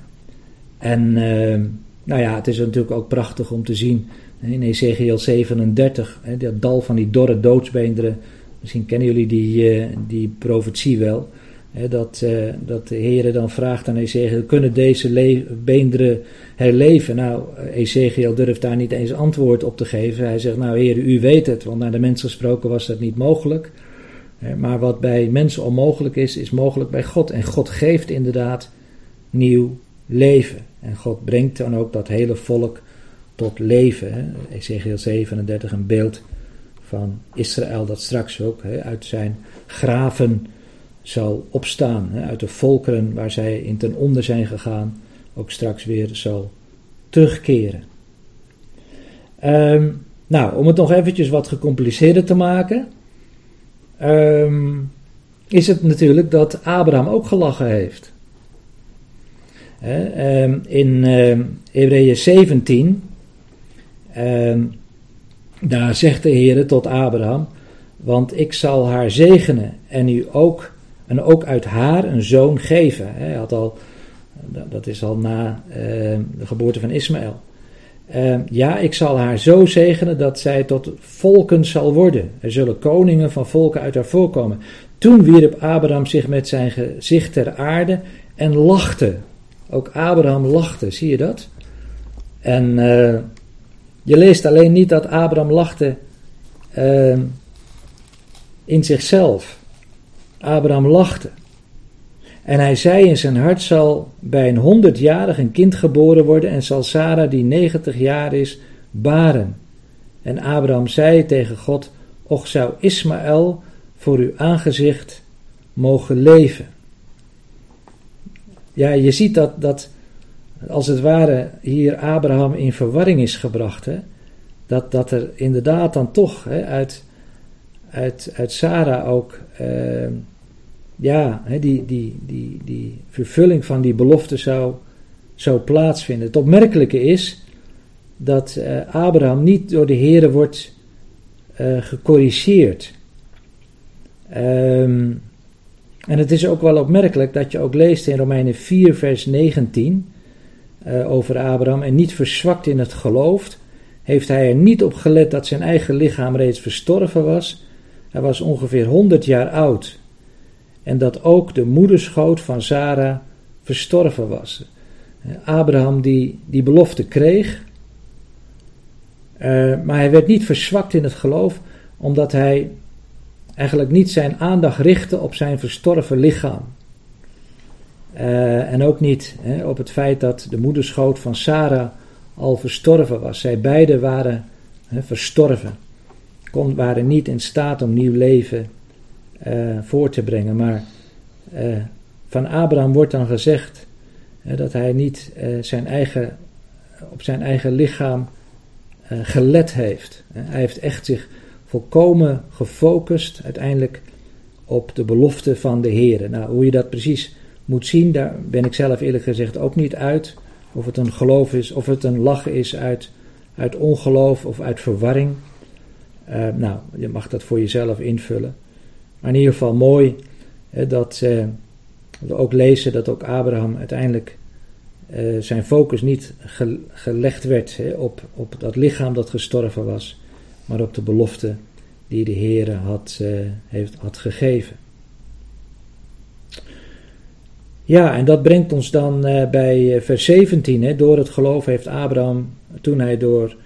En uh, nou ja, het is natuurlijk ook prachtig om te zien in Ezekiel 37, dat dal van die dorre doodsbeenderen. Misschien kennen jullie die, uh, die profetie wel. Dat, uh, dat de Heer dan vraagt aan Ezekiel: kunnen deze beenderen herleven? Nou, Ezekiel durft daar niet eens antwoord op te geven. Hij zegt: Nou, Heer, u weet het, want naar de mens gesproken was dat niet mogelijk. Maar wat bij mensen onmogelijk is, is mogelijk bij God. En God geeft inderdaad nieuw leven. En God brengt dan ook dat hele volk tot leven. Ezekiel 37, een beeld van Israël dat straks ook uit zijn graven zal opstaan. Hè, uit de volkeren waar zij in ten onder zijn gegaan, ook straks weer zal terugkeren. Um, nou, om het nog eventjes wat gecompliceerder te maken, um, is het natuurlijk dat Abraham ook gelachen heeft. Ehm, in Hebreeën 17, ehm, daar zegt de Heer tot Abraham, want ik zal haar zegenen en u ook, en ook uit haar een zoon geven. Hij had al, dat is al na de geboorte van Ismaël. ja, ik zal haar zo zegenen dat zij tot volken zal worden. Er zullen koningen van volken uit haar voorkomen. Toen wierp Abraham zich met zijn gezicht ter aarde en lachte. Ook Abraham lachte, zie je dat? En uh, je leest alleen niet dat Abraham lachte uh, in zichzelf. Abraham lachte. En hij zei in zijn hart zal bij een honderdjarig een kind geboren worden en zal Sarah die negentig jaar is baren. En Abraham zei tegen God, och zou Ismaël voor uw aangezicht mogen leven. Ja, je ziet dat, dat als het ware hier Abraham in verwarring is gebracht. Hè? Dat, dat er inderdaad dan toch hè, uit, uit, uit Sarah ook uh, ja, die, die, die, die vervulling van die belofte zou, zou plaatsvinden. Het opmerkelijke is dat uh, Abraham niet door de Here wordt uh, gecorrigeerd. Um, en het is ook wel opmerkelijk dat je ook leest in Romeinen 4, vers 19 uh, over Abraham. En niet verzwakt in het geloof, heeft hij er niet op gelet dat zijn eigen lichaam reeds verstorven was. Hij was ongeveer 100 jaar oud. En dat ook de moederschoot van Sarah verstorven was. Abraham die die belofte kreeg, uh, maar hij werd niet verzwakt in het geloof, omdat hij eigenlijk niet zijn aandacht richten op zijn verstorven lichaam. Uh, en ook niet op het feit dat de moederschoot van Sarah al verstorven was. Zij beiden waren verstorven. Kon, waren niet in staat om nieuw leven uh, voor te brengen. Maar uh, van Abraham wordt dan gezegd dat hij niet zijn eigen, op zijn eigen lichaam gelet heeft. hij heeft echt zich volkomen gefocust uiteindelijk op de belofte van de Heer. Nou, hoe je dat precies moet zien, daar ben ik zelf eerlijk gezegd ook niet uit. Of het een geloof is, of het een lachen is uit, uit ongeloof of uit verwarring. Nou, je mag dat voor jezelf invullen. Maar in ieder geval mooi hè, dat uh, we ook lezen dat ook Abraham uiteindelijk uh, zijn focus niet gelegd werd hè, op, op dat lichaam dat gestorven was, maar op de belofte die de Heer had, uh, heeft, had gegeven. Ja, en dat brengt ons dan bij eh, vers 17. Hè. Door het geloof heeft Abraham, toen hij door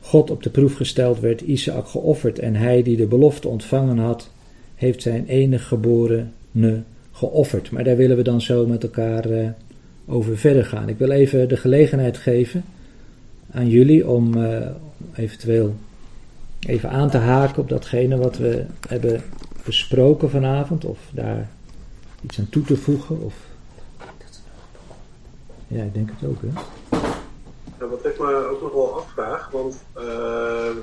God op de proef gesteld werd, Isaac geofferd. En hij die de belofte ontvangen had, heeft zijn enige geborene geofferd. Maar daar willen we dan zo met elkaar uh, over verder gaan. Ik wil even de gelegenheid geven aan jullie om uh, eventueel even aan te haken op datgene wat we hebben besproken vanavond. Of daar iets aan toe te voegen. Of... Ja, ik denk het ook, hè. Ja, wat ik me ook nog wel afvraag, want uh,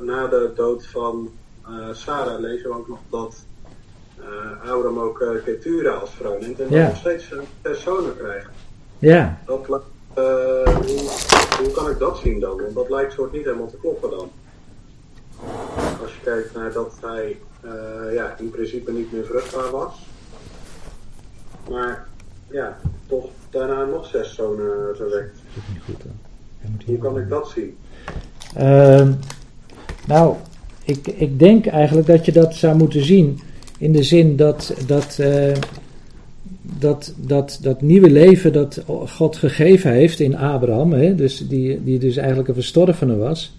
na de dood van Sarah lezen we ook nog dat uh, Abraham ook uh, Ketura als vrouw neemt en ja. nog steeds een zonen krijgt. Ja. Dat, hoe, hoe, kan ik dat zien dan? Want dat lijkt soort niet helemaal te kloppen dan. Als je kijkt naar dat hij ja, in principe niet meer vruchtbaar was. Maar ja, toch daarna nog zes zonen verwekt. Hoe kan ik dat zien? Uh, nou, ik, ik denk eigenlijk dat je dat zou moeten zien in de zin dat dat, uh, dat, dat, dat nieuwe leven dat God gegeven heeft in Abraham, hè, dus die, die dus eigenlijk een verstorvene was,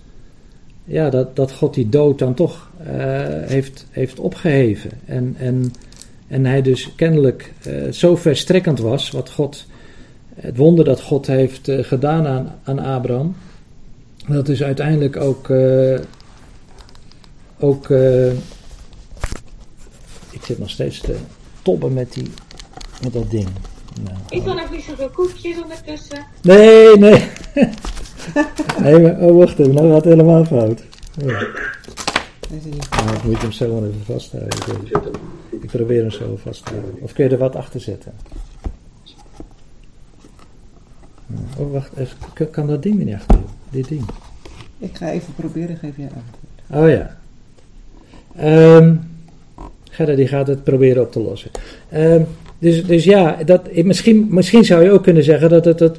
ja, dat, dat God die dood dan toch uh, heeft, heeft opgeheven. En, en, en hij dus kennelijk uh, zo verstrekkend was, wat God, het wonder dat God heeft gedaan aan, aan Abraham, dat dus uiteindelijk ook ook, uh, ik zit nog steeds te tobben met, die, met dat ding. Nou, ik kan ook niet zoveel koekjes ondertussen. Nee, nee. nee, maar, oh wacht even, nou gaat het helemaal fout. Ja. Nou, moet je hem zo even vasthouden. Ik probeer hem zo vast te houden. Of kun je er wat achter zetten? Oh, wacht even. Kan dat ding er niet achter? Dit ding. Ik ga even proberen, geef jij aan. Oh ja. Um, Gerda die gaat het proberen op te lossen. Um, dus, dus ja, dat, misschien, misschien zou je ook kunnen zeggen dat het het.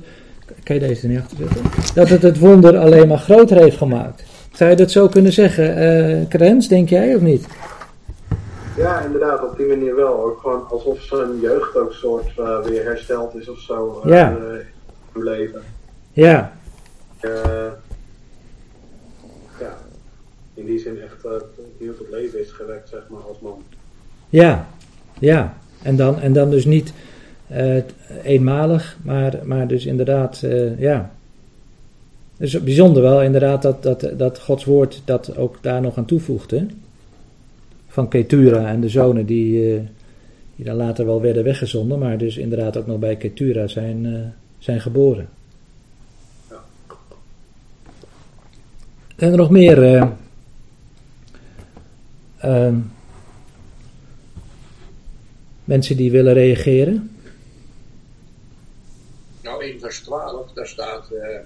Kan je deze er niet achter zetten? Dat het het wonder alleen maar groter heeft gemaakt. Zou je dat zo kunnen zeggen? Uh, Krens, denk jij of niet? Ja, inderdaad, op die manier wel. Ook gewoon alsof zijn jeugd ook soort uh, weer hersteld is of zo. Uh, ja. in leven. Ja. ja. In die zin echt nieuw tot leven is gewekt, zeg maar, als man. Ja, ja. En dan, en dan dus niet uh, eenmalig, maar, maar dus inderdaad, uh, ja. Het is bijzonder wel inderdaad dat, dat, dat Gods woord dat ook daar nog aan toevoegt. Hè? Van Ketura en de zonen die, die dan later wel werden weggezonden, maar dus inderdaad ook nog bij Ketura zijn, zijn geboren. Ja. En er nog meer Uh, mensen die willen reageren? Nou, in vers 12, daar staat, uh,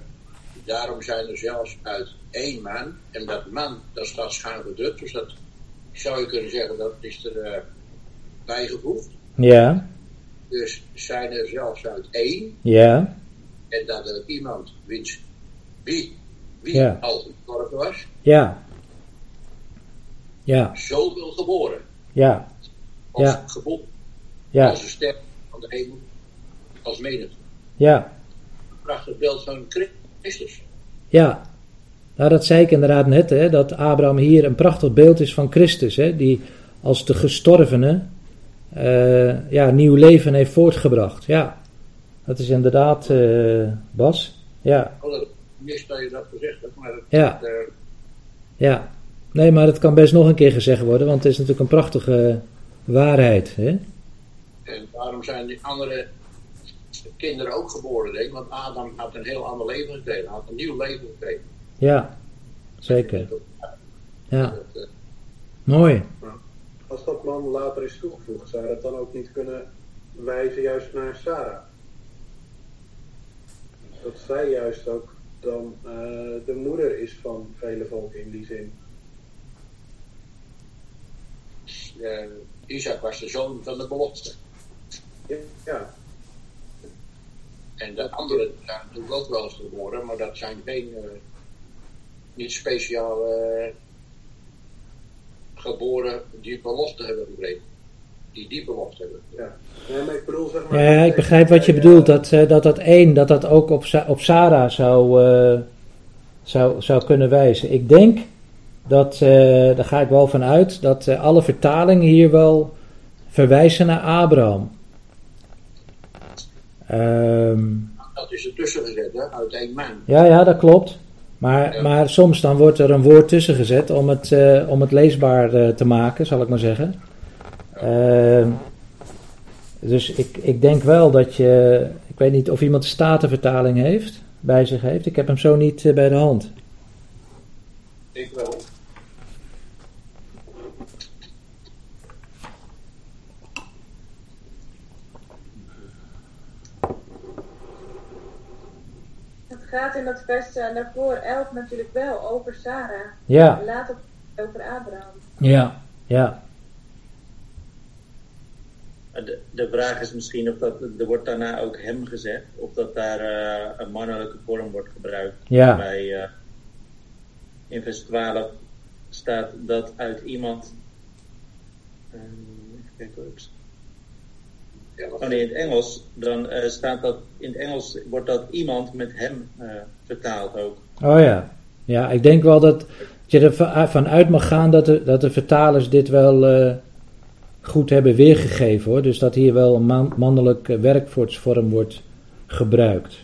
daarom zijn er zelfs uit één man, en dat man, dat staat schuin gedrukt, dus dat zou je kunnen zeggen, dat is er uh, bijgevoegd. Ja. Dus zijn er zelfs uit één. Ja. En dat er iemand wiens, wie, wie ja. al gestorven was. Ja. Ja. Zoveel geboren. Ja. Als ja. geboren. Ja. Als een ster van de hemel. Als menigte. Ja. Een prachtig beeld van Christus. Ja. Nou, dat zei ik inderdaad net, hè, dat Abraham hier een prachtig beeld is van Christus, hè, die als de gestorvene uh, ja, nieuw leven heeft voortgebracht. Ja, dat is inderdaad, uh, Bas. Ja. Oh, dat mis dat je dat gezegd hebt, maar dat, ja. Uh, ja. Nee, maar het kan best nog een keer gezegd worden, want het is natuurlijk een prachtige waarheid. Hè? En daarom zijn die andere kinderen ook geboren, denk ik, want Adam had een heel ander leven gekregen, had een nieuw leven gekregen. Ja, zeker. Ja. Mooi. Als dat man later is toegevoegd, zou dat dan ook niet kunnen wijzen juist naar Sarah? Dat zij juist ook dan uh, de moeder is van vele volken in die zin. Uh, Isaac was de zoon van de belofte. Ja. En de anderen zijn natuurlijk ook wel eens geboren, maar dat zijn geen, uh, niet speciaal uh, geboren die belofte hebben gekregen. Die die belofte hebben. Ja. Ja, maar ik bedoel, zeg maar, ja, ik begrijp wat je bedoelt. Dat, dat dat één, dat dat ook op, op Sarah zou, zou, zou kunnen wijzen. Ik denk dat, uh, daar ga ik wel van uit, dat uh, alle vertalingen hier wel verwijzen naar Abraham. Um, dat is er tussen gezet, hè, uit één man. Ja, ja, dat klopt. Maar, ja. maar soms dan wordt er een woord tussen gezet om het, uh, om het leesbaar te maken, zal ik maar zeggen. Ja. dus ik, ik denk wel dat je, ik weet niet of iemand de Statenvertaling heeft, bij zich heeft. Ik heb hem zo niet bij de hand. Ik wel. Gaat in dat vers uh, daarvoor 11 natuurlijk wel over Sarah. Ja. Later over Abraham. Ja, ja. De, de vraag is misschien of dat, er wordt daarna ook hem gezegd, of dat daar uh, een mannelijke vorm wordt gebruikt. Ja. Bij, uh, in vers 12 staat dat uit iemand. even kijken hoe ik Oh nee, in het Engels, dan uh, staat dat, in het Engels wordt dat iemand met hem uh, vertaald ook. Oh ja, ja, ik denk wel dat je ervan uit mag gaan dat de, dat de vertalers dit wel uh, goed hebben weergegeven hoor. Dus dat hier wel een man, mannelijke werkwoordsvorm wordt gebruikt.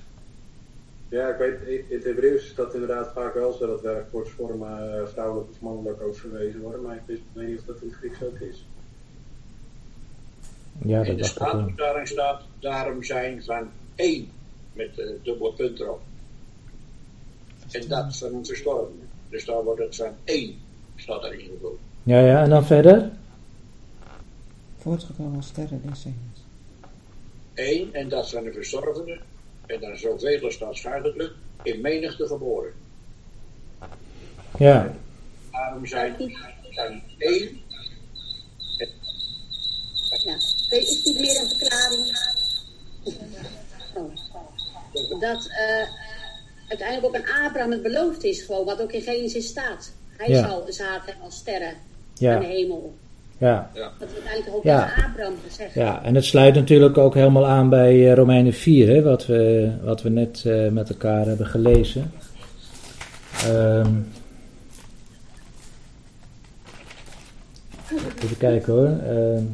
Ja, ik weet, in het Hebreeuws is dat inderdaad vaak wel zo dat werkwoordsvormen vrouwelijk of mannelijk ook verwezen worden, maar ik weet niet of dat in het Grieks ook is. Ja, in de Statenvertaling staat, daarom zijn van één met de dubbele punt erop. En dat van een verstorvene. Dus daar wordt het van één, staat erin gevuld. Ja, ja, en dan verder? Voortgekomen sterren des hemels. Eén, en dat van de verstorvene. En dan zoveel als dat in menigte geboren. Ja. Daarom zijn, zijn één ja. Is dit meer een verklaring? Oh. Dat uh, uiteindelijk ook aan Abraham het beloofd is, gewoon wat ook in Genesis staat. Hij Ja. zal zaad hebben als sterren Ja. aan de hemel. Ja. Ja. Dat wordt uiteindelijk ook Ja. aan Abraham gezegd. ja, en het sluit natuurlijk ook helemaal aan bij eh, Romeinen 4, hè, wat, we, wat we net eh, met elkaar hebben gelezen. Ehm even kijken hoor. Ehm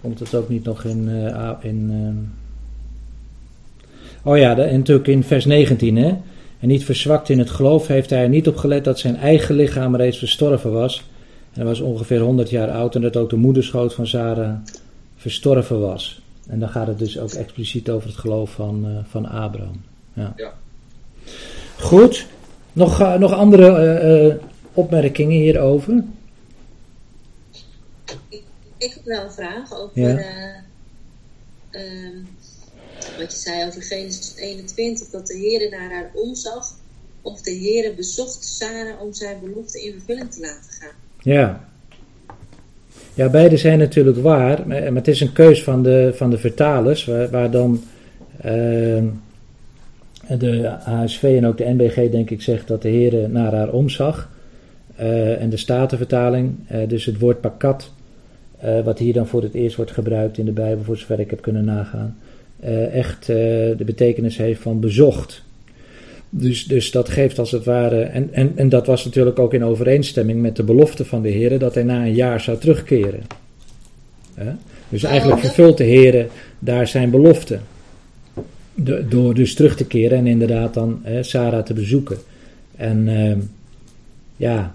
Komt het ook niet nog in. A- in ehm, Oh ja, de, en natuurlijk in vers 19, hè? En niet verzwakt in het geloof heeft hij er niet op gelet dat zijn eigen lichaam reeds verstorven was. En hij was ongeveer 100 jaar oud en dat ook de moederschoot van Sarah verstorven was. En dan gaat het dus ook expliciet over het geloof van, eh, van Abraham. Ja. Ja. Goed. Nog, eh, nog andere opmerkingen hierover? Ik, heb wel een vraag over Ja. eh, ehm, wat je zei over Genesis 21, dat de Heer naar haar omzag, of de Heer bezocht Sarah om zijn belofte in vervulling te laten gaan. Ja. Ja, beide zijn natuurlijk waar, maar maar het is een keus van de, van de vertalers, waar, waar dan ehm, de HSV en ook de NBG denk ik zegt dat de Heer naar haar omzag. Eh, en de Statenvertaling, eh, dus het woord pakat, eh, wat hier dan voor het eerst wordt gebruikt in de Bijbel, voor zover ik heb kunnen nagaan, eh, echt eh, de betekenis heeft van bezocht. Dus, dus dat geeft als het ware, en, en, en dat was natuurlijk ook in overeenstemming met de belofte van de Heer, dat hij na een jaar zou terugkeren. Dus eigenlijk vervult de Heer daar zijn belofte. De- door dus terug te keren en inderdaad dan Sarah te bezoeken. En ehm, ja,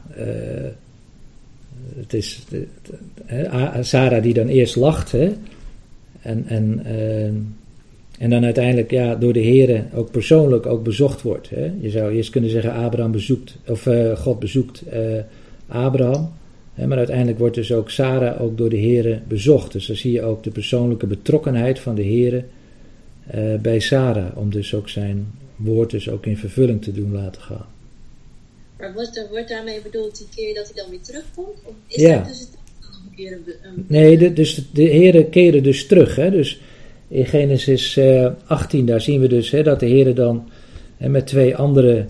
het is de- Sarah die dan eerst lacht, hè, en, en, ehm, en dan uiteindelijk ja, door de Heer ook persoonlijk ook bezocht wordt. Hè. Je zou eerst kunnen zeggen Abraham bezoekt, of eh, God bezoekt eh, Abraham. Hè, maar uiteindelijk wordt dus ook Sarah ook door de Heer bezocht. Dus dan zie je ook de persoonlijke betrokkenheid van de Heer eh, bij Sarah. Om dus ook zijn woord dus ook in vervulling te doen laten gaan. Maar wordt, wordt daarmee bedoeld die keer dat hij dan weer terugkomt? Of is Ja. tussen nog een Nee, de, dus de, de heren keren dus terug. Hè? Dus in Genesis eh, 18, daar zien we dus hè, dat de heren dan hè, met twee andere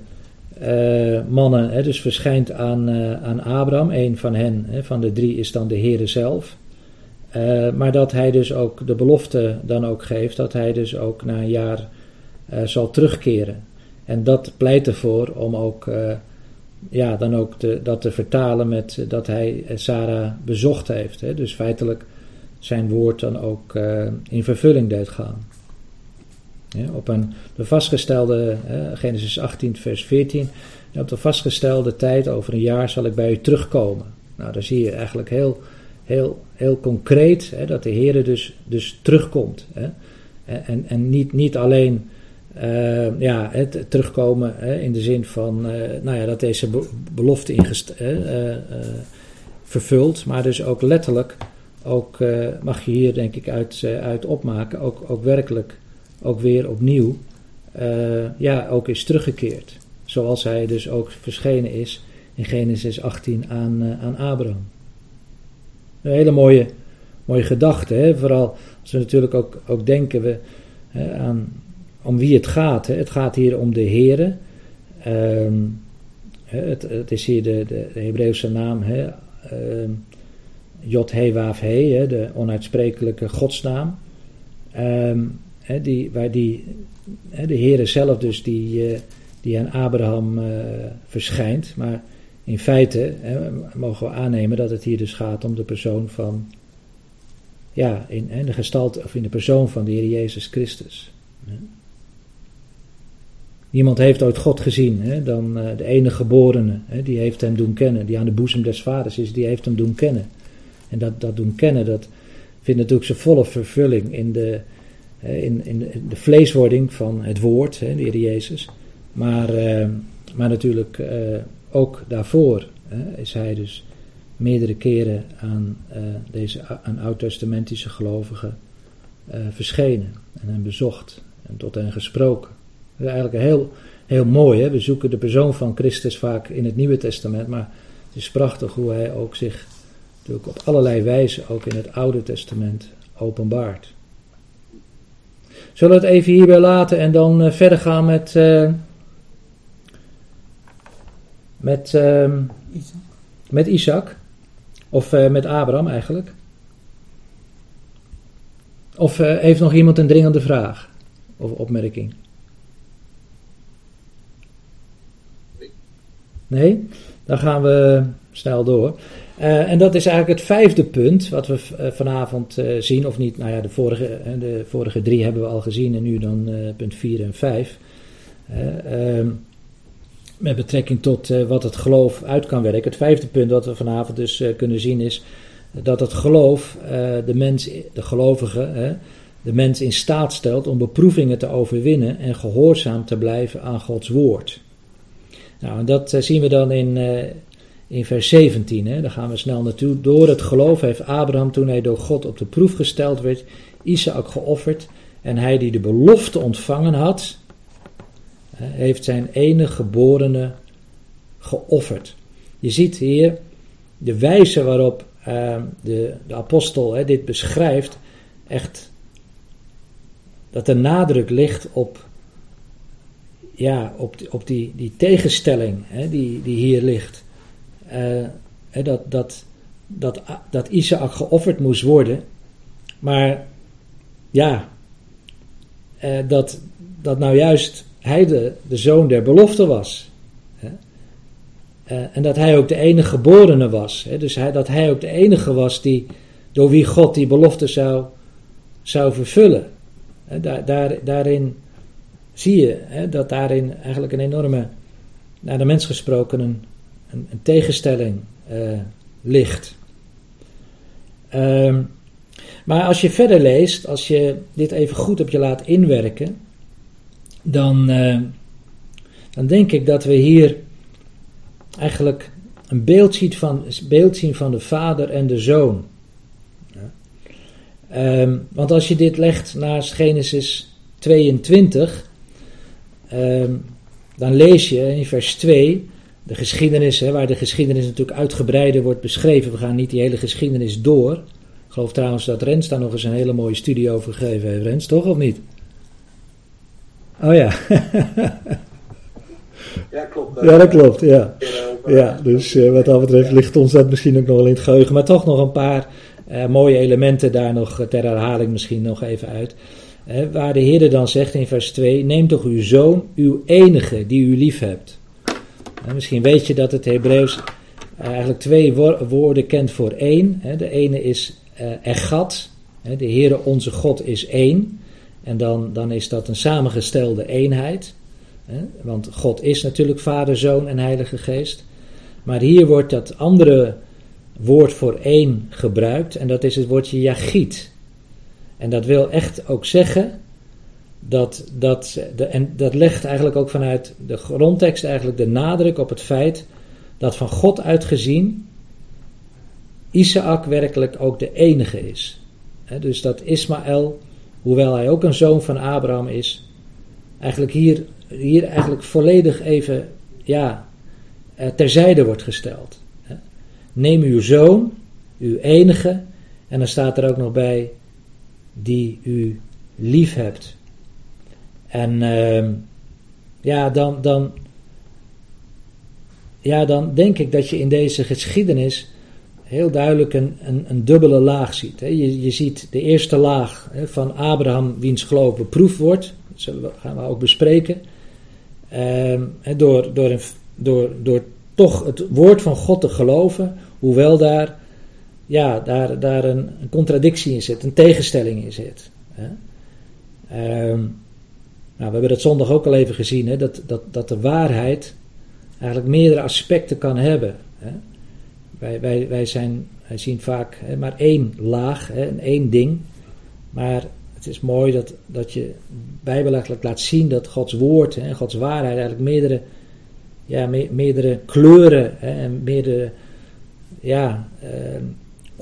eh, mannen, hè, dus verschijnt aan, eh, aan Abraham. Een van hen, hè, van de drie, is dan de Heere zelf. Eh, maar dat hij dus ook de belofte dan ook geeft, dat hij dus ook na een jaar zal terugkeren. En dat pleit ervoor om ook, ja, dan ook dat te vertalen met dat hij Sarah bezocht heeft. Hè. Dus feitelijk zijn woord dan ook in vervulling deed gaan. Op een de vastgestelde, Genesis 18, vers 14, op de vastgestelde tijd, over een jaar, zal ik bij u terugkomen. Nou, dan zie je eigenlijk heel, heel, heel concreet hè, dat de Heer dus, dus terugkomt. Hè. En, en niet, niet alleen uh, ja, het terugkomen hè, in de zin van uh, nou ja, dat deze belofte ingest, uh, vervult, maar dus ook letterlijk, ook mag je hier denk ik uit, uit opmaken, ook, ook werkelijk ook weer opnieuw ja, ook is teruggekeerd. Zoals hij dus ook verschenen is in Genesis 18 aan, aan Abraham. Een hele mooie, mooie gedachte, hè? vooral als we natuurlijk ook, ook denken we, aan om wie het gaat. Hè? Het gaat hier om de Here. Um, het, het, is hier de, de, Hebreeuwse naam, hè? Um, Jod He Waaf He, de onuitsprekelijke godsnaam. Um, die, waar die, de Heere zelf dus die, uh, die aan Abraham uh, verschijnt. Maar in feite mogen we aannemen dat het hier dus gaat om de persoon van, ja, in, in de gestalte of in de persoon van de Heer Jezus Christus. Niemand heeft ooit God gezien, hè, dan uh, de enige geborene, hè, die heeft hem doen kennen, die aan de boezem des vaders is, die heeft hem doen kennen. En dat, dat doen kennen, dat vindt natuurlijk zijn volle vervulling in de, in, in de vleeswording van het woord, de Heer Jezus. Maar, eh, maar natuurlijk eh, ook daarvoor is hij dus meerdere keren aan uh, deze aan oud-testamentische gelovigen verschenen en hen bezocht en tot hen gesproken. Is eigenlijk heel, heel mooi. Hè? We zoeken de persoon van Christus vaak in het Nieuwe Testament, maar het is prachtig hoe hij ook zich natuurlijk op allerlei wijzen ook in het Oude Testament openbaart. Zullen we het even hierbij laten en dan uh, verder gaan met. Uh, met, Isaac. met Isaac. Of uh, met Abraham eigenlijk. Of heeft nog iemand een dringende vraag of opmerking? Nee? Dan gaan we snel door. Uh, en dat is eigenlijk het vijfde punt wat we uh, vanavond uh, zien, of niet, nou ja, de vorige, de vorige drie hebben we al gezien en nu dan punt 4 en 5. Ehm, met betrekking tot wat het geloof uit kan werken. Het vijfde punt wat we vanavond dus kunnen zien is dat het geloof de mens, de gelovige, de mens in staat stelt om beproevingen te overwinnen en gehoorzaam te blijven aan Gods woord. Nou, en dat zien we dan in in vers 17. Hè, daar gaan we snel naartoe. Door het geloof heeft Abraham, toen hij door God op de proef gesteld werd, Isaac geofferd. En hij die de belofte ontvangen had, heeft zijn enige geborene geofferd. Je ziet hier de wijze waarop uh, de, de apostel hè, dit beschrijft, echt dat er nadruk ligt op, ja, op, die, op die, die tegenstelling hè, die, die hier ligt. Uh, dat, dat, dat, dat Isaac geofferd moest worden. Maar ja, uh, dat, dat nou juist hij de, de zoon der belofte was. Hè? Uh, en dat hij ook de enige geborene was. Hè? Dus hij, dat hij ook de enige was die, door wie God die belofte zou, zou vervullen. Daar, daar, daarin zie je hè, dat daarin eigenlijk een enorme, naar de mens gesproken, een, een, tegenstelling uh, ligt. Um, maar als je verder leest, als je dit even goed op je laat inwerken, dan, uh, dan denk ik dat we hier eigenlijk een beeld, ziet van, beeld zien van de vader en de zoon. Um, want als je dit legt naast Genesis 22, um, ehm, dan lees je in vers 2 de geschiedenis, hè, waar de geschiedenis natuurlijk uitgebreider wordt beschreven. We gaan niet die hele geschiedenis door. Ik geloof trouwens dat Rens daar nog eens een hele mooie studie over gegeven heeft. Rens, toch of niet? Oh ja. Ja, klopt. Ja, dat klopt, ja. Ja, dus eh, wat dat betreft ligt ons dat misschien ook nog wel in het geheugen. Maar toch nog een paar eh, mooie elementen daar nog ter herhaling misschien nog even uit. Waar de Heer dan zegt in vers 2: Neem toch uw zoon, uw enige, die u lief hebt. Misschien weet je dat het Hebreeuws eigenlijk twee wo- woorden kent voor één. De ene is eh egat. De Heere onze God is één. En dan, dan is dat een samengestelde eenheid. Want God is natuurlijk Vader, Zoon en Heilige Geest. Maar hier wordt dat andere woord voor één gebruikt. En dat is het woordje jagiet. En dat wil echt ook zeggen dat, dat, de, en dat legt eigenlijk ook vanuit de grondtekst eigenlijk de nadruk op het feit dat van God uitgezien Isaac werkelijk ook de enige is. Dus dat Ismaël, hoewel hij ook een zoon van Abraham is, eigenlijk hier, hier eigenlijk volledig even ja, eh, terzijde wordt gesteld. Neem uw zoon, uw enige, en dan staat er ook nog bij, die u lief hebt. En ehm, ja, dan, dan, ja, dan denk ik dat je in deze geschiedenis heel duidelijk een, een, een dubbele laag ziet. Hè. Je, je ziet de eerste laag hè, van Abraham, wiens geloof beproefd wordt. Dat gaan we ook bespreken. Ehm, door, door, een, door, door toch het woord van God te geloven, hoewel daar, ja, daar, daar een, een contradictie in zit, een tegenstelling in zit. Hè. Ehm, nou, we hebben dat zondag ook al even gezien, hè, dat, dat, dat de waarheid eigenlijk meerdere aspecten kan hebben. Hè. Wij, wij, wij, zijn, wij zien vaak hè, maar één laag, hè, één ding. Maar het is mooi dat, dat je Bijbel eigenlijk laat zien dat Gods woord en Gods waarheid eigenlijk meerdere, ja, me- meerdere kleuren hè, en meerdere ja, eh,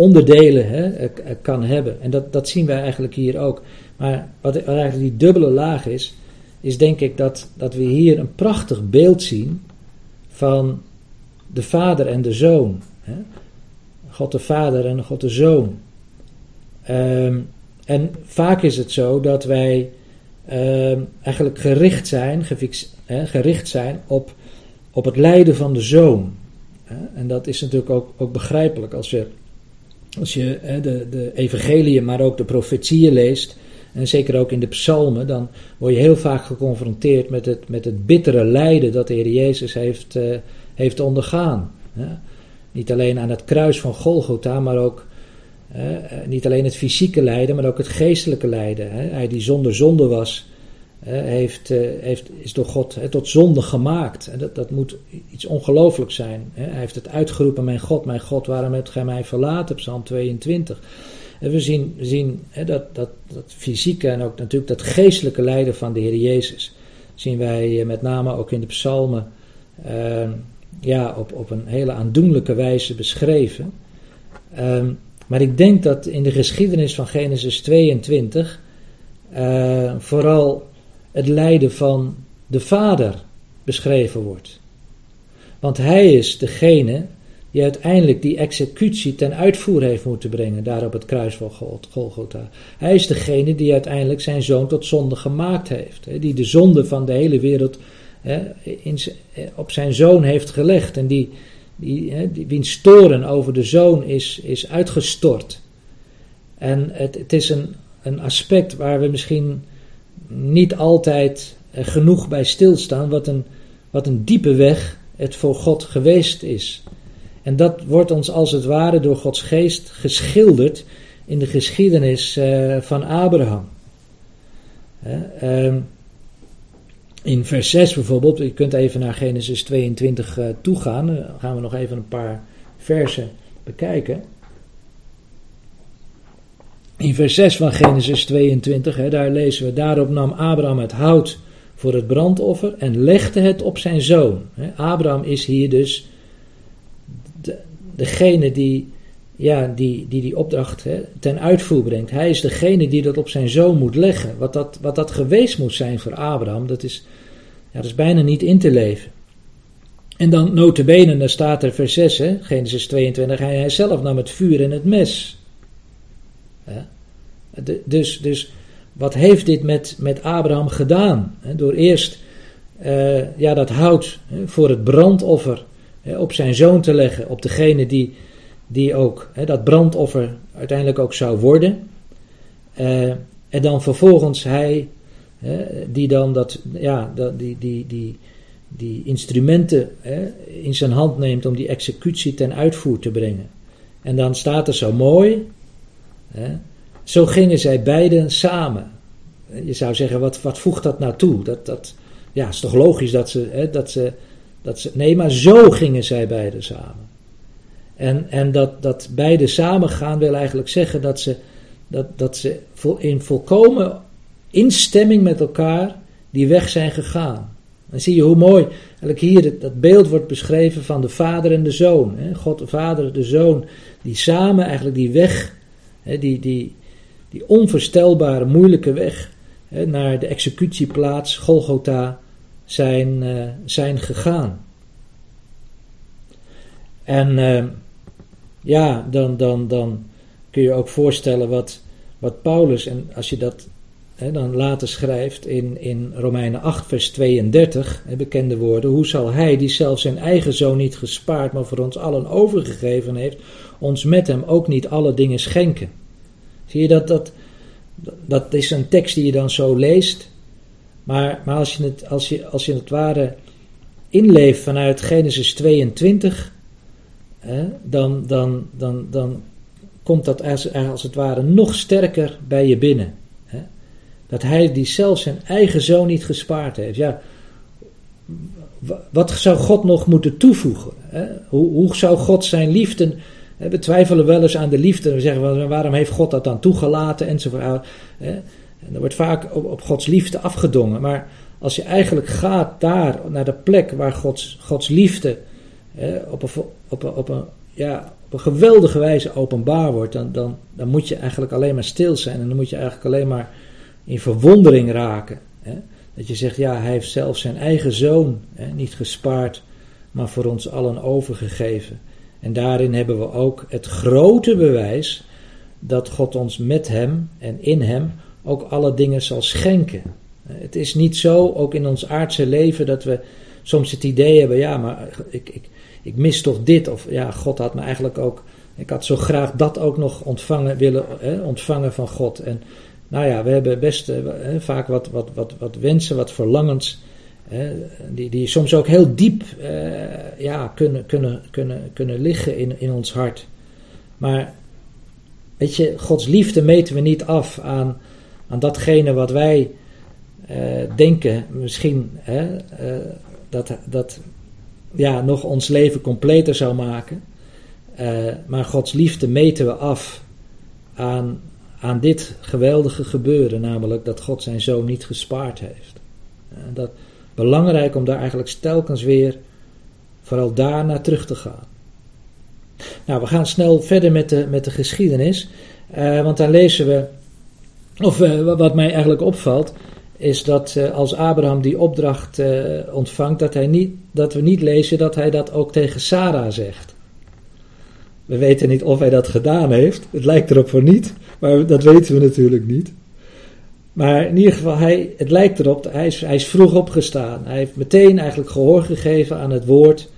onderdelen hè, eh, eh, kan hebben. En dat, dat zien wij eigenlijk hier ook. Maar wat, eigenlijk die dubbele laag is, is denk ik dat, dat we hier een prachtig beeld zien van de vader en de zoon. Hè? God de vader en God de zoon. Ehm, en vaak is het zo dat wij ehm, eigenlijk gericht zijn, hè, gericht zijn op, op het lijden van de zoon. En dat is natuurlijk ook, ook begrijpelijk als je, als je hè, de, de evangeliën, maar ook de profetieën leest. En zeker ook in de psalmen, dan word je heel vaak geconfronteerd met het, met het bittere lijden dat de Heer Jezus heeft, eh, heeft ondergaan. Hè? Niet alleen aan het kruis van Golgotha, maar ook eh, niet alleen het fysieke lijden, maar ook het geestelijke lijden. Hè? Hij die zonder zonde was, heeft, eh, heeft, is door God tot zonde gemaakt. En dat, dat moet iets ongelooflijks zijn. Hij heeft het uitgeroepen, mijn God, mijn God, waarom hebt gij mij verlaten? Psalm 22. En we zien, zien dat, dat, dat fysieke en ook natuurlijk dat geestelijke lijden van de Heer Jezus. Zien wij eh, met name ook in de psalmen eh, ja, op, op een hele aandoenlijke wijze beschreven. Ehm, maar ik denk dat in de geschiedenis van Genesis 22 eh, vooral het lijden van de vader beschreven wordt. Want hij is degene die uiteindelijk die executie ten uitvoer heeft moeten brengen, daar op het kruis van Gol- Golgotha. Hij is degene die uiteindelijk zijn zoon tot zonde gemaakt heeft, die de zonde van de hele wereld eh, op zijn zoon heeft gelegd en die, die, die wiens over de zoon is, is uitgestort. En het, het is een, een aspect waar we misschien niet altijd eh, genoeg bij stilstaan, wat een, wat een diepe weg het voor God geweest is. En dat wordt ons als het ware door Gods geest geschilderd in de geschiedenis eh, van Abraham. Ehm, in vers 6 bijvoorbeeld, je kunt even naar Genesis 22 eh, toegaan, dan gaan we nog even een paar versen bekijken. In vers 6 van Genesis 22, hè, daar lezen we: Daarop nam Abraham het hout voor het brandoffer en legde het op zijn zoon. Hè, Abraham is hier dus de, degene die, ja, die, die die opdracht hè, ten uitvoer brengt. Hij is degene die dat op zijn zoon moet leggen. Wat dat, wat dat geweest moet zijn voor Abraham, dat is, ja, dat is bijna niet in te leven. En dan notabene, daar staat er vers 6, hè, Genesis 22, hij, hij zelf nam het vuur en het mes. Dus, dus wat heeft dit met, met Abraham gedaan? Hè, Door eerst eh, ja, dat hout hè, voor het brandoffer hè, op zijn zoon te leggen, op degene die, die ook dat brandoffer uiteindelijk ook zou worden. Eh, en dan vervolgens hij, die dan dat, ja, dat, die, die, die, die instrumenten in zijn hand neemt om die executie ten uitvoer te brengen. En dan staat er zo mooi, zo gingen zij beiden samen. Je zou zeggen, wat, wat voegt dat nou toe? Dat, dat, ja, is toch logisch dat ze, hè, dat, ze, dat ze. Nee, maar zo gingen zij beiden samen. En, en dat, dat beide samen gaan wil eigenlijk zeggen dat ze, dat, dat ze in volkomen instemming met elkaar die weg zijn gegaan. Dan zie je hoe mooi eigenlijk hier dat beeld wordt beschreven van de vader en de zoon. Hè? God de vader, de zoon, die samen eigenlijk die weg, hè, die, die, die onvoorstelbare, moeilijke weg hè, naar de executieplaats Golgotha zijn, uh, zijn gegaan. En uh, ja, dan, dan, dan kun je ook voorstellen wat, wat Paulus, en als je dat hè, dan later schrijft in, in Romeinen 8, vers 32, hè, bekende woorden, hoe zal hij, die zelf zijn eigen zoon niet gespaard, maar voor ons allen overgegeven heeft, ons met hem ook niet alle dingen schenken? Zie je dat, dat, dat is een tekst die je dan zo leest, maar, maar als, je het, als, je, als je het ware inleeft vanuit Genesis 22, hè, dan, dan, dan, dan komt dat als, als het ware nog sterker bij je binnen. Hè. Dat hij die zelf zijn eigen zoon niet gespaard heeft. Ja, wat zou God nog moeten toevoegen? Hè? Hoe, hoe zou God zijn liefde we twijfelen wel eens aan de liefde. We zeggen, waarom heeft God dat dan toegelaten? Enzovoort. En er wordt vaak op, Gods liefde afgedongen. Maar als je eigenlijk gaat daar, naar de plek waar Gods, Gods liefde op, een, op, een, op, een, ja, op een geweldige wijze openbaar wordt, dan, dan, dan moet je eigenlijk alleen maar stil zijn. En dan moet je eigenlijk alleen maar in verwondering raken. Dat je zegt, ja, hij heeft zelf zijn eigen zoon niet gespaard, maar voor ons allen overgegeven. En daarin hebben we ook het grote bewijs dat God ons met Hem en in Hem ook alle dingen zal schenken. Het is niet zo, ook in ons aardse leven, dat we soms het idee hebben, ja, maar ik, ik, ik mis toch dit, of ja, God had me eigenlijk ook, ik had zo graag dat ook nog ontvangen, willen hè, ontvangen van God. En nou ja, we hebben best hè, vaak wat, wat, wat, wat wensen, wat verlangens, die, die soms ook heel diep eh, ja, kunnen, kunnen, kunnen, kunnen liggen in, in ons hart. Maar weet je, Gods liefde meten we niet af aan aan datgene wat wij uh, denken, misschien uh, dat, dat ja, nog ons leven completer zou maken. Maar Gods liefde meten we af aan, aan dit geweldige gebeuren, namelijk dat God zijn zoon niet gespaard heeft. dat belangrijk om daar eigenlijk telkens weer vooral daar naar terug te gaan. Nou, we gaan snel verder met de, met de geschiedenis, want dan lezen we of uh, wat mij eigenlijk opvalt, is dat uh, als Abraham die opdracht ontvangt, dat, hij niet, dat we niet lezen dat hij dat ook tegen Sarah zegt. We weten niet of hij dat gedaan heeft. Het lijkt erop voor niet, maar dat weten we natuurlijk niet. Maar in ieder geval, hij, het lijkt erop, hij is, hij is vroeg opgestaan. Hij heeft meteen eigenlijk gehoor gegeven aan het woord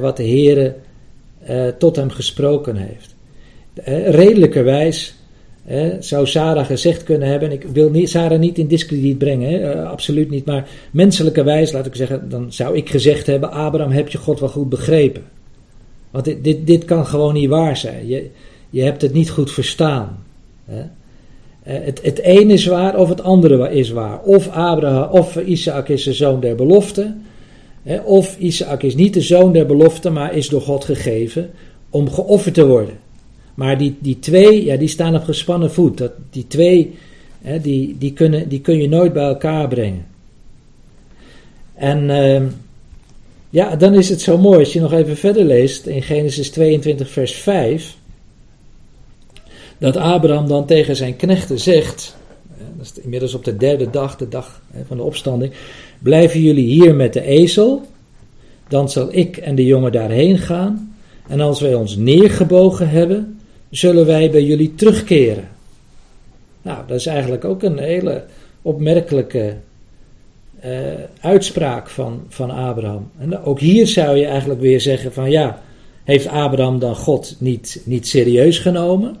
wat de Heer tot hem gesproken heeft. redelijkerwijs zou Sarah gezegd kunnen hebben, ik wil niet, Sarah niet in discrediet brengen, uh, absoluut niet, maar menselijkerwijs, laat ik zeggen, dan zou ik gezegd hebben, Abraham, heb je God wel goed begrepen? Want dit, dit, dit kan gewoon niet waar zijn. Je, je hebt het niet goed verstaan. Hè? Uh, het, het ene is waar of het andere is waar. Of Abraham, of Isaac is de zoon der belofte. Of Isaac is niet de zoon der belofte, maar is door God gegeven om geofferd te worden. Maar die, die twee, ja, die staan op gespannen voet. Dat, die twee, hè, die, die, kunnen, die kun je nooit bij elkaar brengen. En uh, ja, dan is het zo mooi als je nog even verder leest in Genesis 22, vers 5. Dat Abraham dan tegen zijn knechten zegt, dat is inmiddels op de derde dag, de dag van de opstanding. Blijven jullie hier met de ezel, dan zal ik en de jongen daarheen gaan. En als wij ons neergebogen hebben, zullen wij bij jullie terugkeren. Nou, dat is eigenlijk ook een hele opmerkelijke eh, uitspraak van, van Abraham. En ook hier zou je eigenlijk weer zeggen van ja, heeft Abraham dan God niet, niet serieus genomen?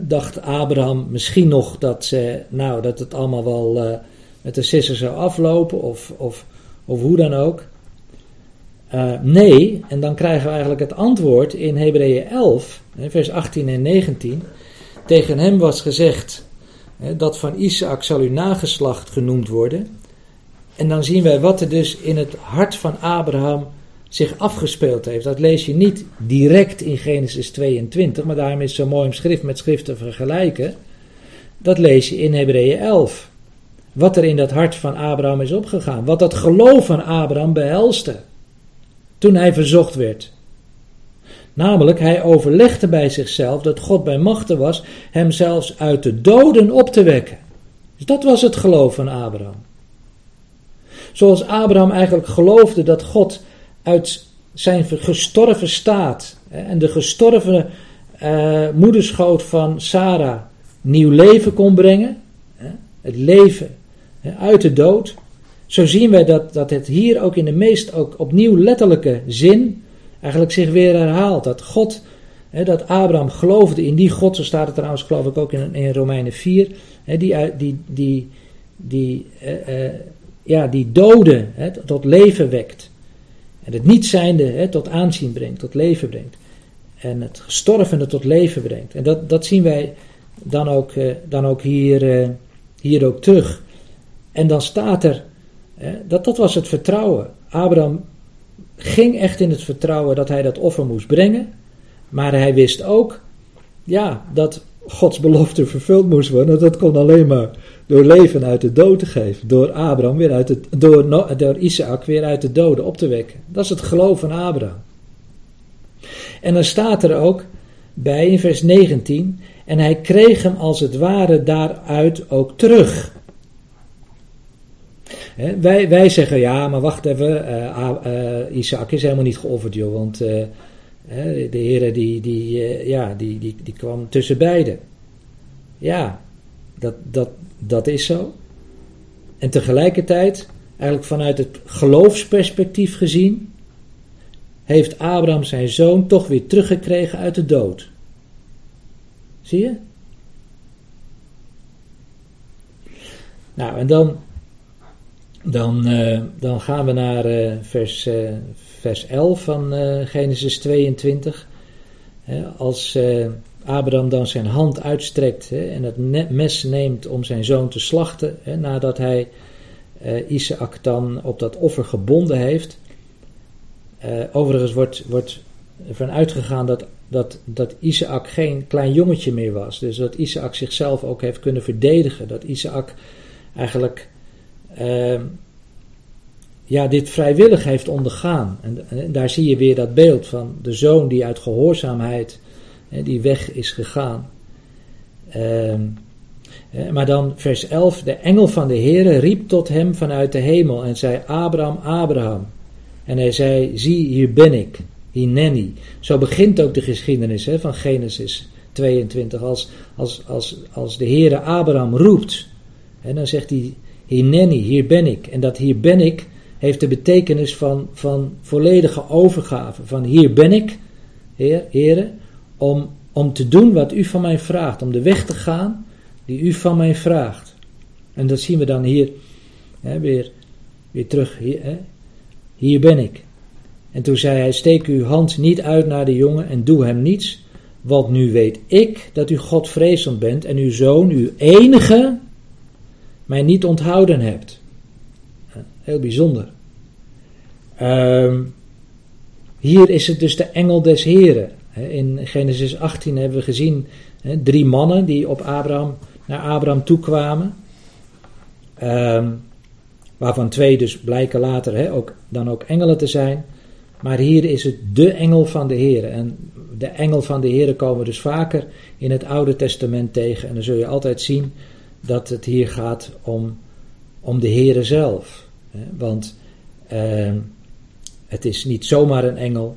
Dacht Abraham misschien nog dat, ze, nou, dat het allemaal wel uh, met de sissen zou aflopen of, of, of hoe dan ook? Uh, nee, en dan krijgen we eigenlijk het antwoord in Hebreeën 11, vers 18 en 19. Tegen hem was gezegd dat van Isaac zal uw nageslacht genoemd worden. En dan zien wij wat er dus in het hart van Abraham zich afgespeeld heeft. Dat lees je niet direct in Genesis 22, maar daarom is het zo mooi om schrift met schrift te vergelijken. Dat lees je in Hebreeën 11. Wat er in dat hart van Abraham is opgegaan. Wat dat geloof van Abraham behelste. Toen hij verzocht werd. Namelijk, hij overlegde bij zichzelf dat God bij machten was hem zelfs uit de doden op te wekken. Dus dat was het geloof van Abraham. Zoals Abraham eigenlijk geloofde dat God uit zijn gestorven staat en de gestorven uh, moederschoot van Sarah nieuw leven kon brengen. Het leven uit de dood. Zo zien wij dat, dat het hier ook in de meest ook opnieuw letterlijke zin eigenlijk zich weer herhaalt. Dat God, dat Abraham geloofde in die God, zo staat het trouwens geloof ik ook in, in Romeinen 4, die, die, die, die, uh, uh, ja, die doden tot leven wekt. En het niet zijnde tot aanzien brengt, tot leven brengt. En het gestorvene tot leven brengt. En dat, dat zien wij dan ook, uh, dan ook hier, hier ook terug. En dan staat er, dat, dat was het vertrouwen. Abraham ging echt in het vertrouwen dat hij dat offer moest brengen. Maar hij wist ook, ja, dat Gods belofte vervuld moest worden. Dat kon alleen maar door leven uit de dood te geven. Door Abraham weer uit het, door, door Isaac weer uit de doden op te wekken. Dat is het geloof van Abraham. En dan staat er ook bij in vers 19. En hij kreeg hem als het ware daaruit ook terug wij, wij zeggen ja, maar wacht even, uh, Isaac is helemaal niet geofferd, joh, want uh, de Heer die, die, ja, die, die, die kwam tussen beiden. Ja, dat, dat, dat is zo. En tegelijkertijd, eigenlijk vanuit het geloofsperspectief gezien, heeft Abraham zijn zoon toch weer teruggekregen uit de dood. Zie je? Nou, en dan dan, uh, dan gaan we naar uh, vers, uh, vers 11 van Genesis 22. als Abraham dan zijn hand uitstrekt en het mes neemt om zijn zoon te slachten, nadat hij Isaac dan op dat offer gebonden heeft. overigens wordt, wordt ervan uitgegaan dat, dat, dat Isaac geen klein jongetje meer was. Dus dat Isaac zichzelf ook heeft kunnen verdedigen. Dat Isaac eigenlijk uh, ja, dit vrijwillig heeft ondergaan. En, en, daar zie je weer dat beeld van de zoon die uit gehoorzaamheid hè, die weg is gegaan. Uh, maar dan vers 11, de engel van de Heere riep tot hem vanuit de hemel en zei, Abraham, Abraham. En hij zei, zie hier ben ik, Hineni. Zo begint ook de geschiedenis hè, van Genesis 22. Als, als, als, als de Heere Abraham roept, en dan zegt hij, Hineni, hier ben ik. En dat hier ben ik heeft de betekenis van, van volledige overgave. Van hier ben ik, Heer, Heere, om, om te doen wat u van mij vraagt. Om de weg te gaan die u van mij vraagt. En dat zien we dan hier hè, weer, weer terug. Hier, hè. hier ben ik. En toen zei hij: Steek uw hand niet uit naar de jongen en doe hem niets. Want nu weet ik dat u Godvrezend bent en uw zoon, uw enige, mij niet onthouden hebt. Heel bijzonder. Um, hier is het dus de engel des Heren. In Genesis 18 hebben we gezien drie mannen die op Abraham, naar Abraham toekwamen. Um, waarvan twee dus blijken later ook, dan ook engelen te zijn. Maar hier is het de engel van de Heer. En de engel van de Heer komen dus vaker in het Oude Testament tegen. En dan zul je altijd zien dat het hier gaat om, om de Heere zelf. Want uh, het is niet zomaar een engel,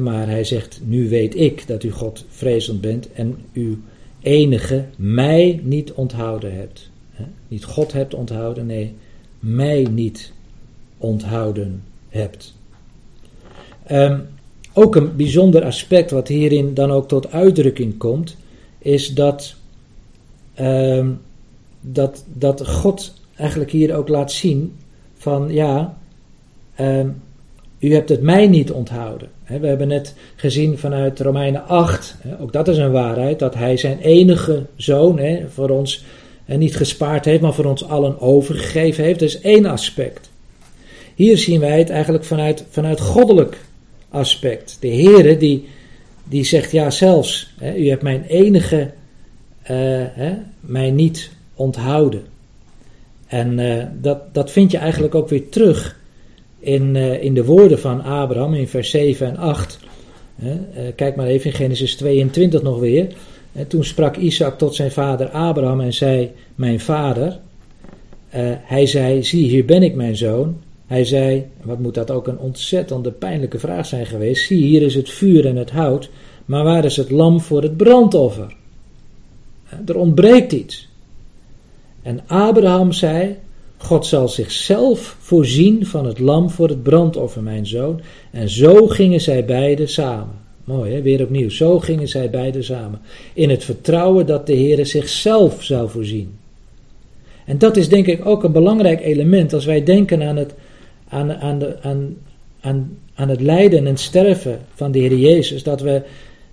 maar hij zegt: Nu weet ik dat u God vrezend bent en uw enige mij niet onthouden hebt. Niet God hebt onthouden, nee, mij niet onthouden hebt. Ehm, ook een bijzonder aspect wat hierin dan ook tot uitdrukking komt, is dat, ehm, dat, dat God eigenlijk hier ook laat zien van ja, ehm, u hebt het mij niet onthouden. we hebben net gezien vanuit Romeinen 8, ook dat is een waarheid, dat hij zijn enige zoon voor ons niet gespaard heeft, maar voor ons allen overgegeven heeft. Dat is één aspect. Hier zien wij het eigenlijk vanuit, vanuit goddelijk aspect. De Heere die, die zegt, ja zelfs, u hebt mijn enige, uh, mij niet onthouden. En uh, dat, dat vind je eigenlijk ook weer terug in, uh, in de woorden van Abraham in vers 7 en 8. kijk maar even in Genesis 22 nog weer. En toen sprak Isaac tot zijn vader Abraham en zei: Mijn vader. hij zei: Zie, hier ben ik, mijn zoon. Hij zei, wat moet dat ook een ontzettende pijnlijke vraag zijn geweest. Zie, hier is het vuur en het hout, maar waar is het lam voor het brandoffer? Er ontbreekt iets. En Abraham zei, God zal zichzelf voorzien van het lam voor het brandoffer, mijn zoon. En zo gingen zij beiden samen. Mooi, hè? weer opnieuw. Zo gingen zij beiden samen. In het vertrouwen dat de Heer zichzelf zou voorzien. En dat is denk ik ook een belangrijk element als wij denken aan het aan, aan, de, aan, aan, aan het lijden en sterven van de Heer Jezus, dat we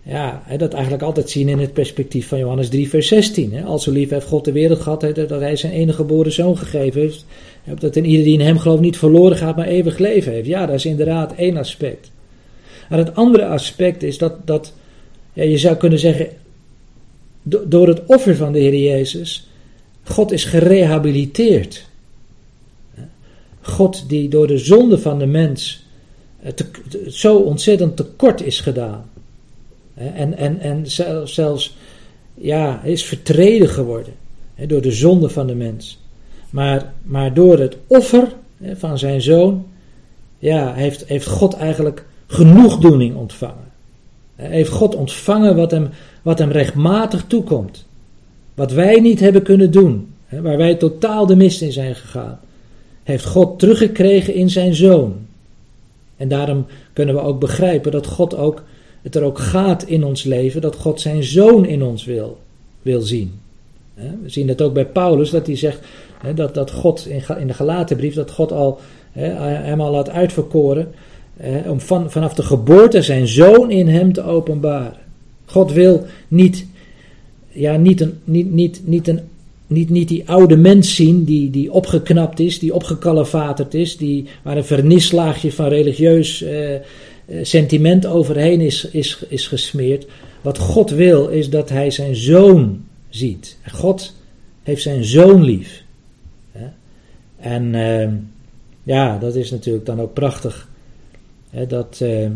ja, dat eigenlijk altijd zien in het perspectief van Johannes 3, vers 16. Hè. Al zo lief heeft God de wereld gehad, dat hij zijn enige geboren zoon gegeven heeft. Dat in ieder die in hem gelooft niet verloren gaat, maar eeuwig leven heeft. Ja, dat is inderdaad één aspect. Maar het andere aspect is dat, dat ja, je zou kunnen zeggen, door het offer van de Heer Jezus, God is gerehabiliteerd. God die door de zonde van de mens eh, zo ontzettend tekort is gedaan. En, en, en zelfs ja, is vertreden geworden door de zonde van de mens. Maar, maar door het offer van zijn zoon, ja, heeft, heeft God eigenlijk genoegdoening ontvangen. Heeft God ontvangen wat hem, wat hem rechtmatig toekomt. Wat wij niet hebben kunnen doen. Waar wij totaal de mist in zijn gegaan heeft God teruggekregen in zijn zoon. En daarom kunnen we ook begrijpen dat God ook, het er ook gaat in ons leven, dat God zijn zoon in ons wil, wil zien. We zien dat ook bij Paulus, dat hij zegt dat, dat God in de gelatenbrief, dat God al, hem al had uitverkoren om van, vanaf de geboorte zijn zoon in hem te openbaren. God wil niet, ja, niet, een, niet, niet, niet een niet, niet die oude mens zien die, die opgeknapt is, die opgekalefaterd is, die, waar een vernislaagje van religieus eh, sentiment overheen is, is, is gesmeerd. Wat God wil is dat hij zijn zoon ziet. God heeft zijn zoon lief. En eh, ja, dat is natuurlijk dan ook prachtig. Dat, uh,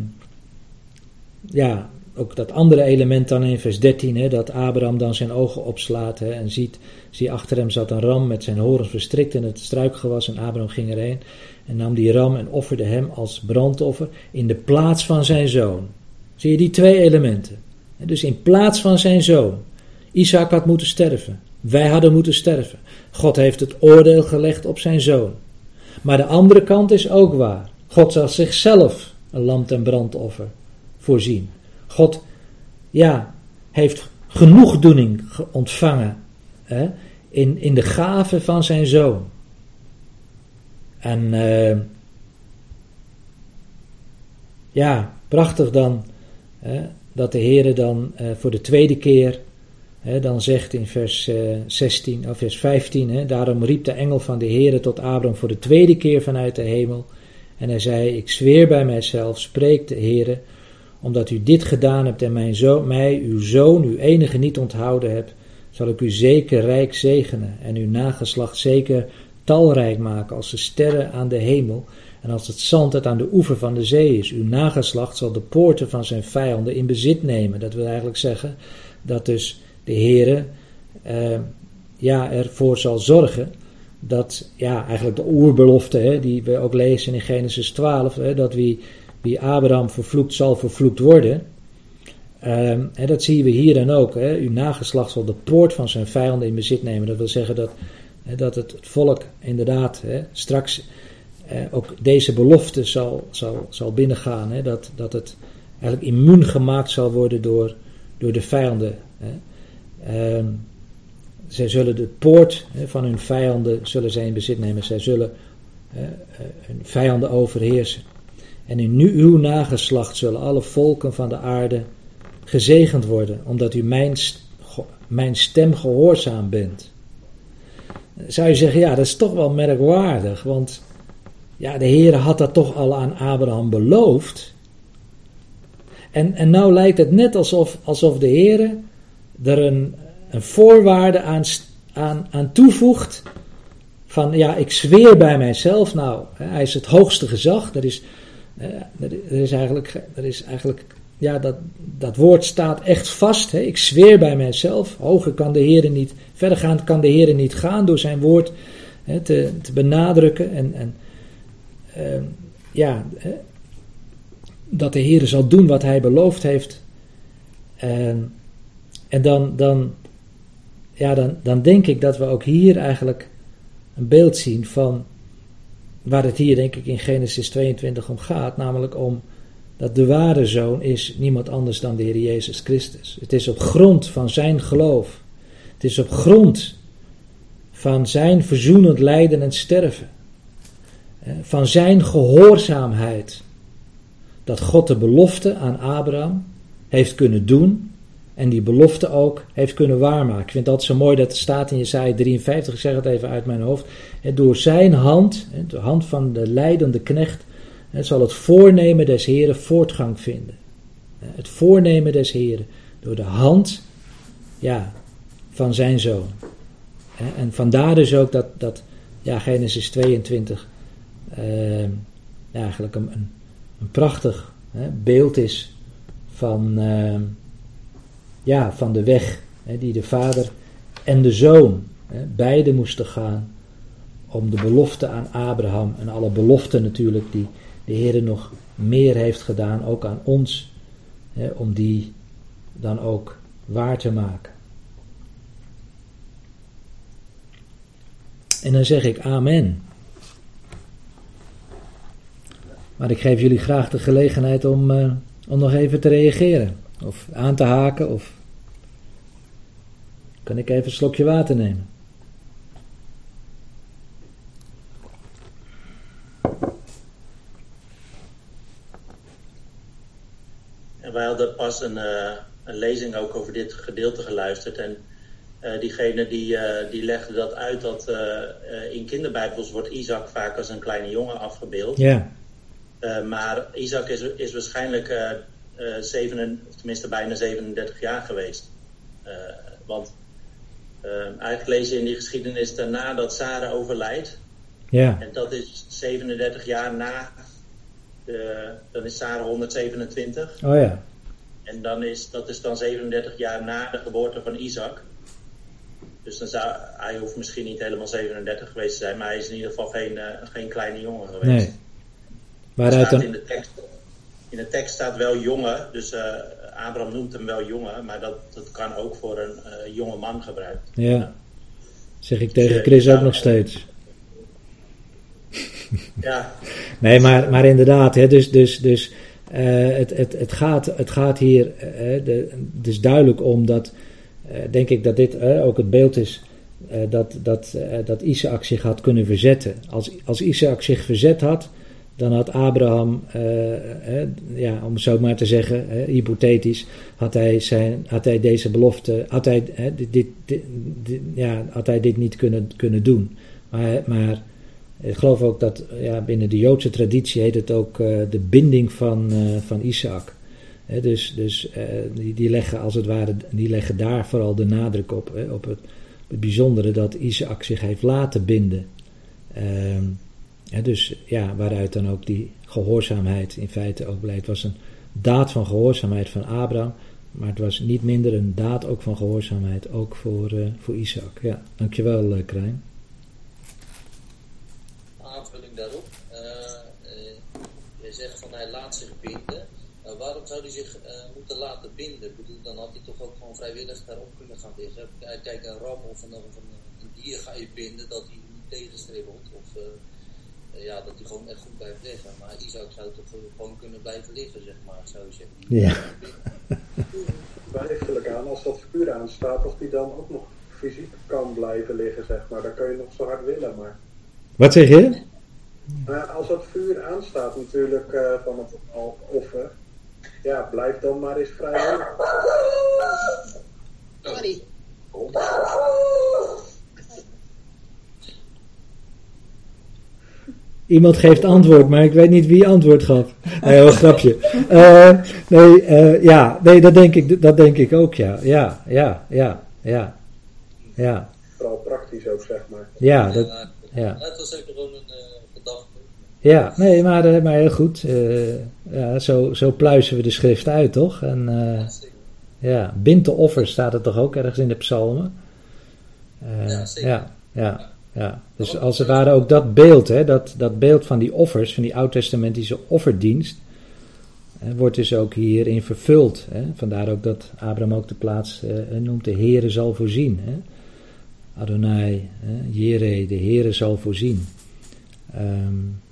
ja, ook dat andere element dan in vers 13, hè, dat Abraham dan zijn ogen opslaat en ziet, zie achter hem zat een ram met zijn horens verstrikt in het struikgewas en Abraham ging erheen en nam die ram en offerde hem als brandoffer in de plaats van zijn zoon. Zie je die twee elementen? Dus in plaats van zijn zoon. Isaac had moeten sterven. Wij hadden moeten sterven. God heeft het oordeel gelegd op zijn zoon. Maar de andere kant is ook waar. God zal zichzelf een lam en brandoffer voorzien. God, ja, heeft genoegdoening ontvangen hè, in, in de gave van zijn zoon. En uh, ja, prachtig dan hè, dat de Heer dan uh, voor de tweede keer hè, dan zegt in vers uh, 16 of vers 15, hè, daarom riep de engel van de Heer tot Abraham voor de tweede keer vanuit de hemel. En hij zei, ik zweer bij mijzelf, spreekt de Heer, omdat u dit gedaan hebt en mijn zoon, mij, uw zoon, uw enige niet onthouden hebt, zal ik u zeker rijk zegenen en uw nageslacht zeker talrijk maken als de sterren aan de hemel en als het zand dat aan de oever van de zee is. Uw nageslacht zal de poorten van zijn vijanden in bezit nemen. Dat wil eigenlijk zeggen dat dus de Heere uh, ja, ervoor zal zorgen dat, ja, eigenlijk de oerbelofte, hè, die we ook lezen in Genesis 12, hè, dat wie wie Abraham vervloekt, zal vervloekt worden. Um, dat zien we hier dan ook. Hè. Uw nageslacht zal de poort van zijn vijanden in bezit nemen. Dat wil zeggen dat, dat het, het volk inderdaad straks ook deze belofte zal, zal, zal binnengaan. dat, dat het eigenlijk immuun gemaakt zal worden door, door de vijanden. Ehm, zij zullen de poort van hun vijanden zullen zij in bezit nemen. Zij zullen hun vijanden overheersen. En in nu uw nageslacht zullen alle volken van de aarde gezegend worden, omdat u mijn stem gehoorzaam bent. Zou je zeggen, ja, dat is toch wel merkwaardig, want ja, de Heer had dat toch al aan Abraham beloofd. En, en nou lijkt het net alsof, alsof de Heer er een, een voorwaarde aan, aan, aan toevoegt. Van ja, ik zweer bij mijzelf. Nou, hij is het hoogste gezag. Er is, er is eigenlijk, er is eigenlijk ja, dat, dat woord staat echt vast. Hè. Ik zweer bij mijzelf. Hoger kan de Heer niet, verdergaand kan de Heer niet gaan door zijn woord hè, te, te benadrukken. En, en uh, ja, hè, dat de Heer zal doen wat hij beloofd heeft. En, en dan, dan, ja, dan, dan denk ik dat we ook hier eigenlijk een beeld zien van waar het hier denk ik in Genesis 22 om gaat. Namelijk om dat de ware zoon is niemand anders dan de Heer Jezus Christus. Het is op grond van zijn geloof. Het is op grond van zijn verzoenend lijden en sterven. Van zijn gehoorzaamheid. Dat God de belofte aan Abraham heeft kunnen doen. En die belofte ook heeft kunnen waarmaken. Ik vind dat zo mooi dat het staat in Jesaja 53. Ik zeg het even uit mijn hoofd. Door zijn hand, de hand van de leidende knecht het zal het voornemen des Heren voortgang vinden. Het voornemen des Heren door de hand ja, van zijn zoon. En vandaar dus ook dat, dat ja, Genesis 22 eh, eigenlijk een, een, prachtig beeld is van, eh, ja, van de weg die de vader en de zoon hè, beide moesten gaan om de belofte aan Abraham en alle beloften natuurlijk die de Heer nog meer heeft gedaan, ook aan ons, hè, om die dan ook waar te maken. En dan zeg ik amen. Maar ik geef jullie graag de gelegenheid om, uh, om nog even te reageren. Of aan te haken. Of kan ik even een slokje water nemen? Wij hadden pas een, uh, een lezing ook over dit gedeelte geluisterd. En uh, diegene die, uh, die legde dat uit dat in kinderbijbels wordt Isaac vaak als een kleine jongen afgebeeld. Ja. maar Isaac is, is waarschijnlijk zeven, of tenminste bijna 37 jaar geweest. want eigenlijk lees je in die geschiedenis daarna dat Sarah overlijdt. Ja. En dat is 37 jaar na de, dan is Sarah 127. Oh ja. En dan is, dat is dan 37 jaar na de geboorte van Isaac. Dus dan zou, hij hoeft misschien niet helemaal 37 geweest te zijn, maar hij is in ieder geval geen, uh, geen kleine jongen geweest. Nee. Waaruit dan... in, de tekst, in de tekst staat wel jongen, dus uh, Abraham noemt hem wel jongen, maar dat, dat kan ook voor een uh, jonge man gebruikt. Ja. Zeg ik tegen Chris ook nog steeds. Ja. nee, maar, maar inderdaad, hè, dus, dus, dus uh, het, het, het, gaat, het gaat hier uh, duidelijk om dat, uh, denk ik dat dit ook het beeld is dat, dat, dat Isaac zich had kunnen verzetten. Als, als Isaac zich verzet had, dan had Abraham, ja, om het zo maar te zeggen, hypothetisch, had hij, zijn, had hij deze belofte, had hij, dit, dit, dit, ja, had hij dit niet kunnen, kunnen doen. Maar, maar ik geloof ook dat ja, binnen de Joodse traditie heet het ook uh, de binding van, uh, van Isaac. Dus dus uh, die, die leggen als het ware, die leggen daar vooral de nadruk op. Op het, bijzondere dat Isaac zich heeft laten binden. He, dus ja, waaruit dan ook die gehoorzaamheid in feite ook blijkt. Het was een daad van gehoorzaamheid van Abraham. Maar het was niet minder een daad ook van gehoorzaamheid, ook voor, voor Isaac. Ja, dankjewel Krijn daarop. Uh, uh, je zegt van hij laat zich binden. Uh, waarom zou hij zich moeten laten binden? Ik bedoel, dan had hij toch ook gewoon vrijwillig daarop kunnen gaan liggen. Kijk, een ram of een, of een, een dier ga je binden dat hij niet tegenstribbelt. Of eh, ja, dat hij gewoon echt goed blijft liggen. Maar Isaac zou toch gewoon kunnen blijven liggen, zeg maar. Zou je zeggen. Ja. Twijfel aan, als dat vuur aanstaat, of die dan ook nog fysiek kan blijven liggen, zeg maar. Dan kun je nog zo hard willen, maar... Wat zeg je? Maar als dat vuur aanstaat natuurlijk eh, van het al- offer, ja, blijf dan maar eens vrij. Sorry. Iemand geeft antwoord, maar ik weet niet wie antwoord gaf. Nee, wel een grapje. Eh, nee, eh, ja, nee, dat denk ik, dat denk ik ook, ja. Ja, ja, ja, ja. Ja, Vooral praktisch ook, zeg maar. ja, dat, ja. Was een. Ja, nee, maar, eh, maar heel goed. Eh, ja, zo, zo pluizen we de schrift uit, toch? En eh, ja, bind de offer staat er toch ook ergens in de psalmen? Ja, ja, ja, ja. Dus als het ware ook dat beeld, hè, dat, dat beeld van die offers, van die oud-testamentische offerdienst, wordt dus ook hierin vervuld. Hè? Vandaar ook dat Abraham ook de plaats eh, noemt, de Heere zal voorzien. Hè? Adonai, hè? Jere, de Heere zal voorzien. Ehm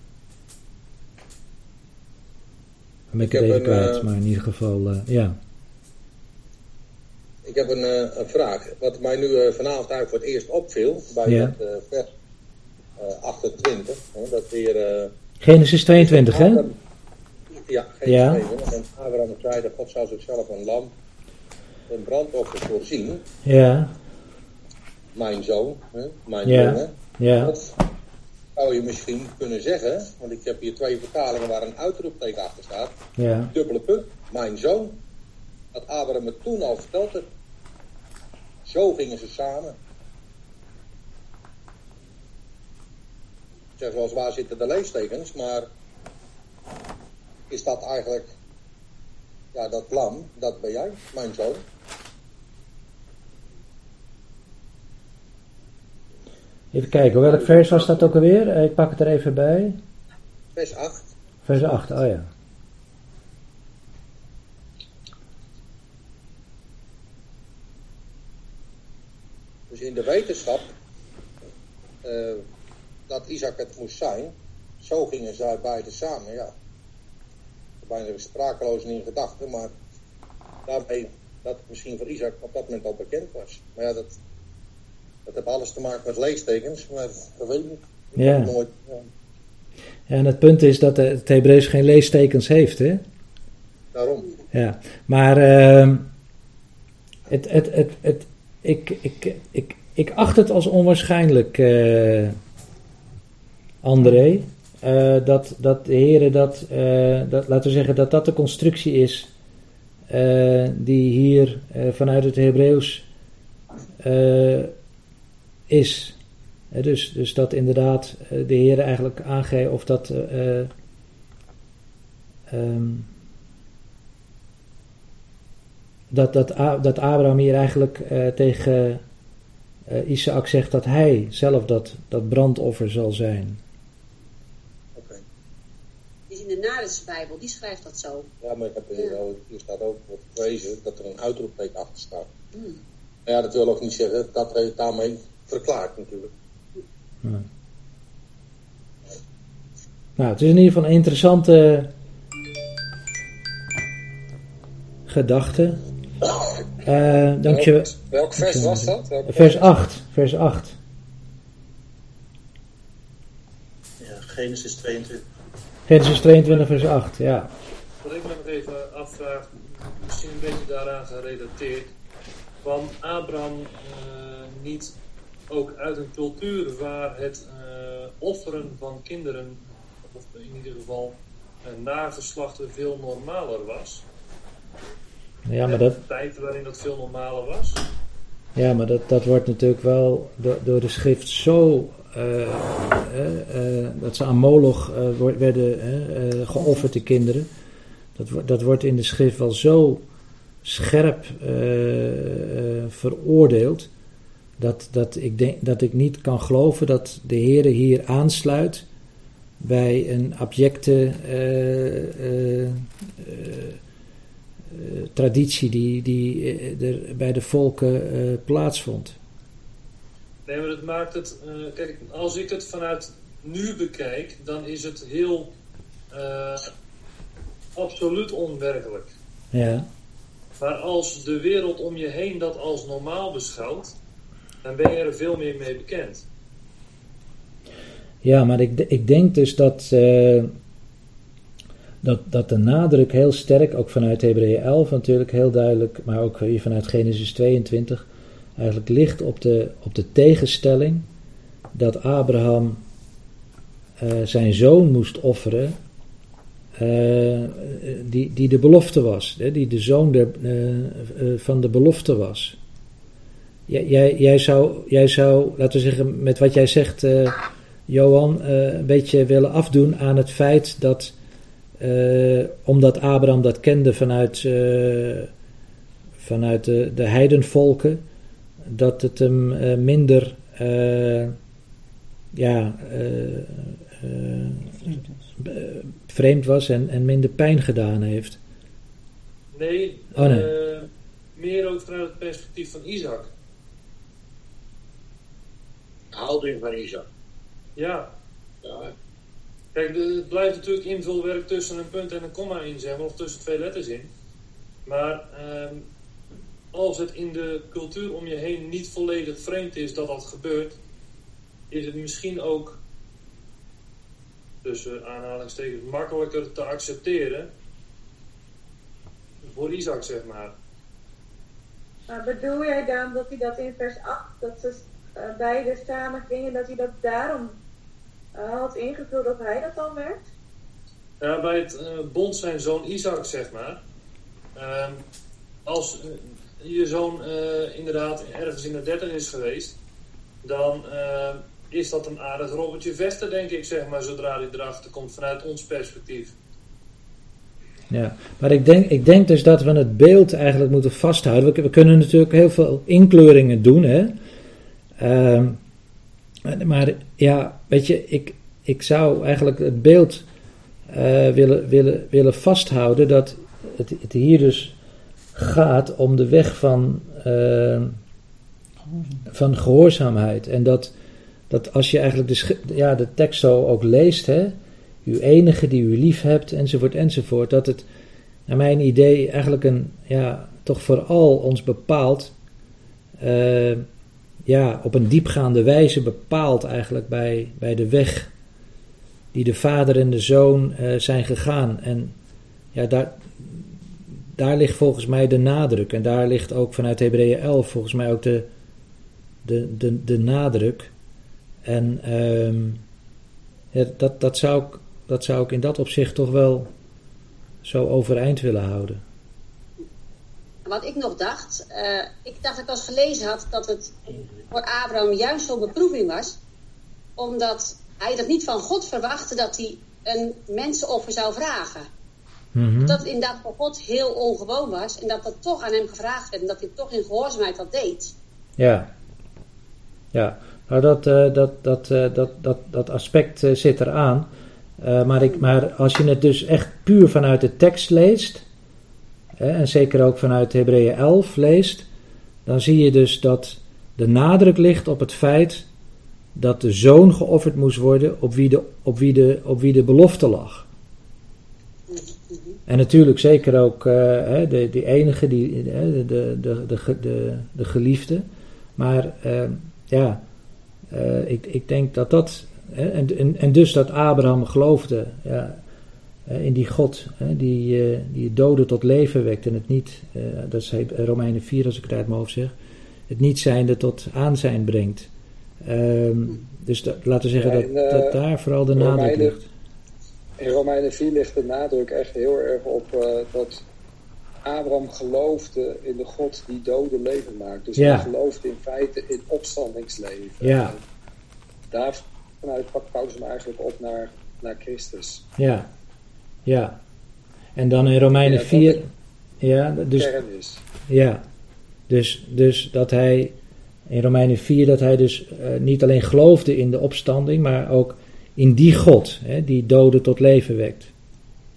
dan ben ik heb een, kwijt, eh, maar in ieder geval, eh, ja. Ik heb een, eh, een vraag. Wat mij nu vanavond eigenlijk voor het eerst opviel, bij Ja. het eh, vers eh, 28, hè, dat weer... Genesis 22, hè? Ja, geen Ja. geschreven. En Abraham zeide, God zou zichzelf een lam, een brandoffer voorzien, Ja, mijn zoon, hè, mijn Ja. jongen. ja, zou je misschien kunnen zeggen, want ik heb hier twee vertalingen waar een uitroepteken achter staat, ja. dubbele punt, mijn zoon, dat Abraham het toen al vertelde. Zo gingen ze samen. Ik zeg wel eens, waar zitten de leestekens, maar is dat eigenlijk, ja, dat lam, dat ben jij, mijn zoon. Even kijken, welk vers was dat ook alweer? Eh, Ik pak het er even bij. Vers 8. Vers 8, oh ja. Dus in de wetenschap eh, dat Isaac het moest zijn, zo gingen zij beiden samen, ja. Bijna sprakeloos in gedachten, maar daarmee dat het misschien voor Isaac op dat moment al bekend was. Maar ja, dat, dat heeft alles te maken met leestekens, maar dat weet ik Ja. nooit, ja, Ja, En het punt is dat het Hebreeuws geen leestekens heeft, hè? daarom. Ja, maar ehm, het, het, het, het, ik, ik, ik, ik acht het als onwaarschijnlijk, eh, André, eh, dat, dat de heren dat, eh, dat, laten we zeggen, dat dat de constructie is die hier vanuit het Hebreeuws is. Dus, dus dat inderdaad eh, de heren eigenlijk aangeven of dat... eh, eh, ehm, dat, dat, dat Abraham hier eigenlijk eh, tegen eh, Isaac zegt dat hij zelf dat, dat brandoffer zal zijn. Oké. Die is in de Naresbijbel, die schrijft dat zo. Ja, maar ik heb hier, al- hier staat ook wat gelezen dat er een uitroepteken achter staat. Hmm. Ja, dat wil ook niet zeggen dat hij het daarmee verklaart natuurlijk. Nou, het is in ieder geval een interessante gedachte. Eh dankjewel. Welk, welk vers was dat? Welk Vers 8. Vers 8. Ja, Genesis 22. Genesis 22, vers 8. Ja. Wat ik me nog even afvraag, misschien een beetje daaraan gerelateerd. Kwam Abraham eh, niet ook uit een cultuur waar het eh, offeren van kinderen, of in ieder geval uh, nageslachten, veel normaler was? Ja, maar dat, De tijd waarin dat veel normaler was? Ja, maar dat, dat wordt natuurlijk wel door, door de schrift zo. eh, dat ze aan Moloch werden geofferd, de kinderen. Dat, dat wordt in de schrift wel zo scherp veroordeeld. Dat, dat, ik denk, dat ik niet kan geloven dat de Heer hier aansluit bij een abjecte eh, eh, eh, traditie die, die er bij de volken plaatsvond. Nee, maar het maakt het. kijk, als ik het vanuit nu bekijk, dan is het heel. absoluut onwerkelijk. Ja, Maar als de wereld om je heen dat als normaal beschouwt, dan ben je er veel meer mee bekend. ja maar ik, ik denk dus dat, eh, dat, dat de nadruk heel sterk, ook vanuit Hebreeën 11 natuurlijk heel duidelijk, maar ook hier vanuit Genesis 22, eigenlijk ligt op de, op de tegenstelling dat Abraham eh, zijn zoon moest offeren, eh, die, die de belofte was, hè, die de zoon van de belofte was. Jij, jij, jij, zou, jij zou, laten we zeggen, met wat jij zegt, eh, Johan, eh, een beetje willen afdoen aan het feit dat, eh, omdat Abraham dat kende vanuit, vanuit de, de heidenvolken, dat het hem minder ja, vreemd was en, en minder pijn gedaan heeft. Nee, Oh, nee. meer ook vanuit het perspectief van Isaac. Houding van Isaac. Ja, Ja, kijk, het blijft natuurlijk invulwerk tussen een punt en een komma in, zeg maar, of tussen twee letters in. Maar ehm, als het in de cultuur om je heen niet volledig vreemd is dat dat gebeurt, is het misschien ook tussen aanhalingstekens makkelijker te accepteren voor Isaac, zeg maar. Maar bedoel jij dan dat hij dat in vers 8, dat ze beide samen gingen, dat hij dat daarom eh, had ingevuld dat hij dat dan werd? Ja, bij het eh, bond zijn zoon Isaac, zeg maar. Ehm, als eh, je zoon eh, inderdaad ergens in de dertig is geweest, dan eh, is dat een aardig robbertje vechten, denk ik, zeg maar, zodra hij erachter komt vanuit ons perspectief. Ja, maar ik denk, ik denk dus dat we het beeld eigenlijk moeten vasthouden. We, we kunnen natuurlijk heel veel inkleuringen doen, hè. Ehm, maar ja, weet je, ik, ik zou eigenlijk het beeld eh, willen, willen, willen vasthouden dat het, het hier dus gaat om de weg van, eh, van gehoorzaamheid. En dat, dat als je eigenlijk de, ja, de tekst zo ook leest, hè, uw enige die u lief hebt, enzovoort, enzovoort, dat het naar mijn idee eigenlijk een, ja, toch vooral ons bepaalt, eh, ja, op een diepgaande wijze bepaalt eigenlijk bij, bij de weg die de vader en de zoon eh, zijn gegaan. En ja, daar, daar ligt volgens mij de nadruk. En daar ligt ook vanuit Hebreeën 11 volgens mij ook de, de, de, de nadruk. En ehm, dat, dat, zou ik, dat zou ik in dat opzicht toch wel zo overeind willen houden. Wat ik nog dacht, eh, ik dacht dat ik als gelezen had dat het voor Abraham juist zo'n beproeving was, omdat hij dat niet van God verwachtte dat hij een mensenoffer zou vragen. Mhm. Dat het inderdaad voor God heel ongewoon was en dat dat toch aan hem gevraagd werd en dat hij toch in gehoorzaamheid dat deed. Ja. Ja, nou dat, eh, dat, dat, eh, dat, dat, dat aspect zit eraan. Maar, ik, maar als je het dus echt puur vanuit de tekst leest, en zeker ook vanuit Hebreeën 11 leest, dan zie je dus dat de nadruk ligt op het feit dat de zoon geofferd moest worden op wie de, op wie de, op wie de belofte lag. En natuurlijk zeker ook hè, de, die enige, die, de, de, de, de, de, de geliefde. Maar eh, ja, eh, ik, ik denk dat dat. en, en, en dus dat Abraham geloofde ja, in die God, die, eh, die doden tot leven wekt. En het niet, eh, dat is Romeinen 4 als ik het uit mijn hoofd zeg. Het niet zijnde tot aanzijn brengt. Ehm, dus dat, laten we zeggen dat, eh, daar vooral de nadruk ligt. In Romeinen 4 ligt de nadruk echt heel erg op eh, dat Abraham geloofde in de God die doden leven maakt. Dus Ja. hij geloofde in feite in opstandingsleven. Ja. En daar vanuit pakt Paulus hem eigenlijk op naar, naar Christus. Ja, ja. En dan in Romeinen Ja, dat 4. het Ja, De dus, is. ja. Dus, dus dat hij in Romeinen 4 dat hij dus eh, niet alleen geloofde in de opstanding, maar ook in die God, hè, die doden tot leven wekt.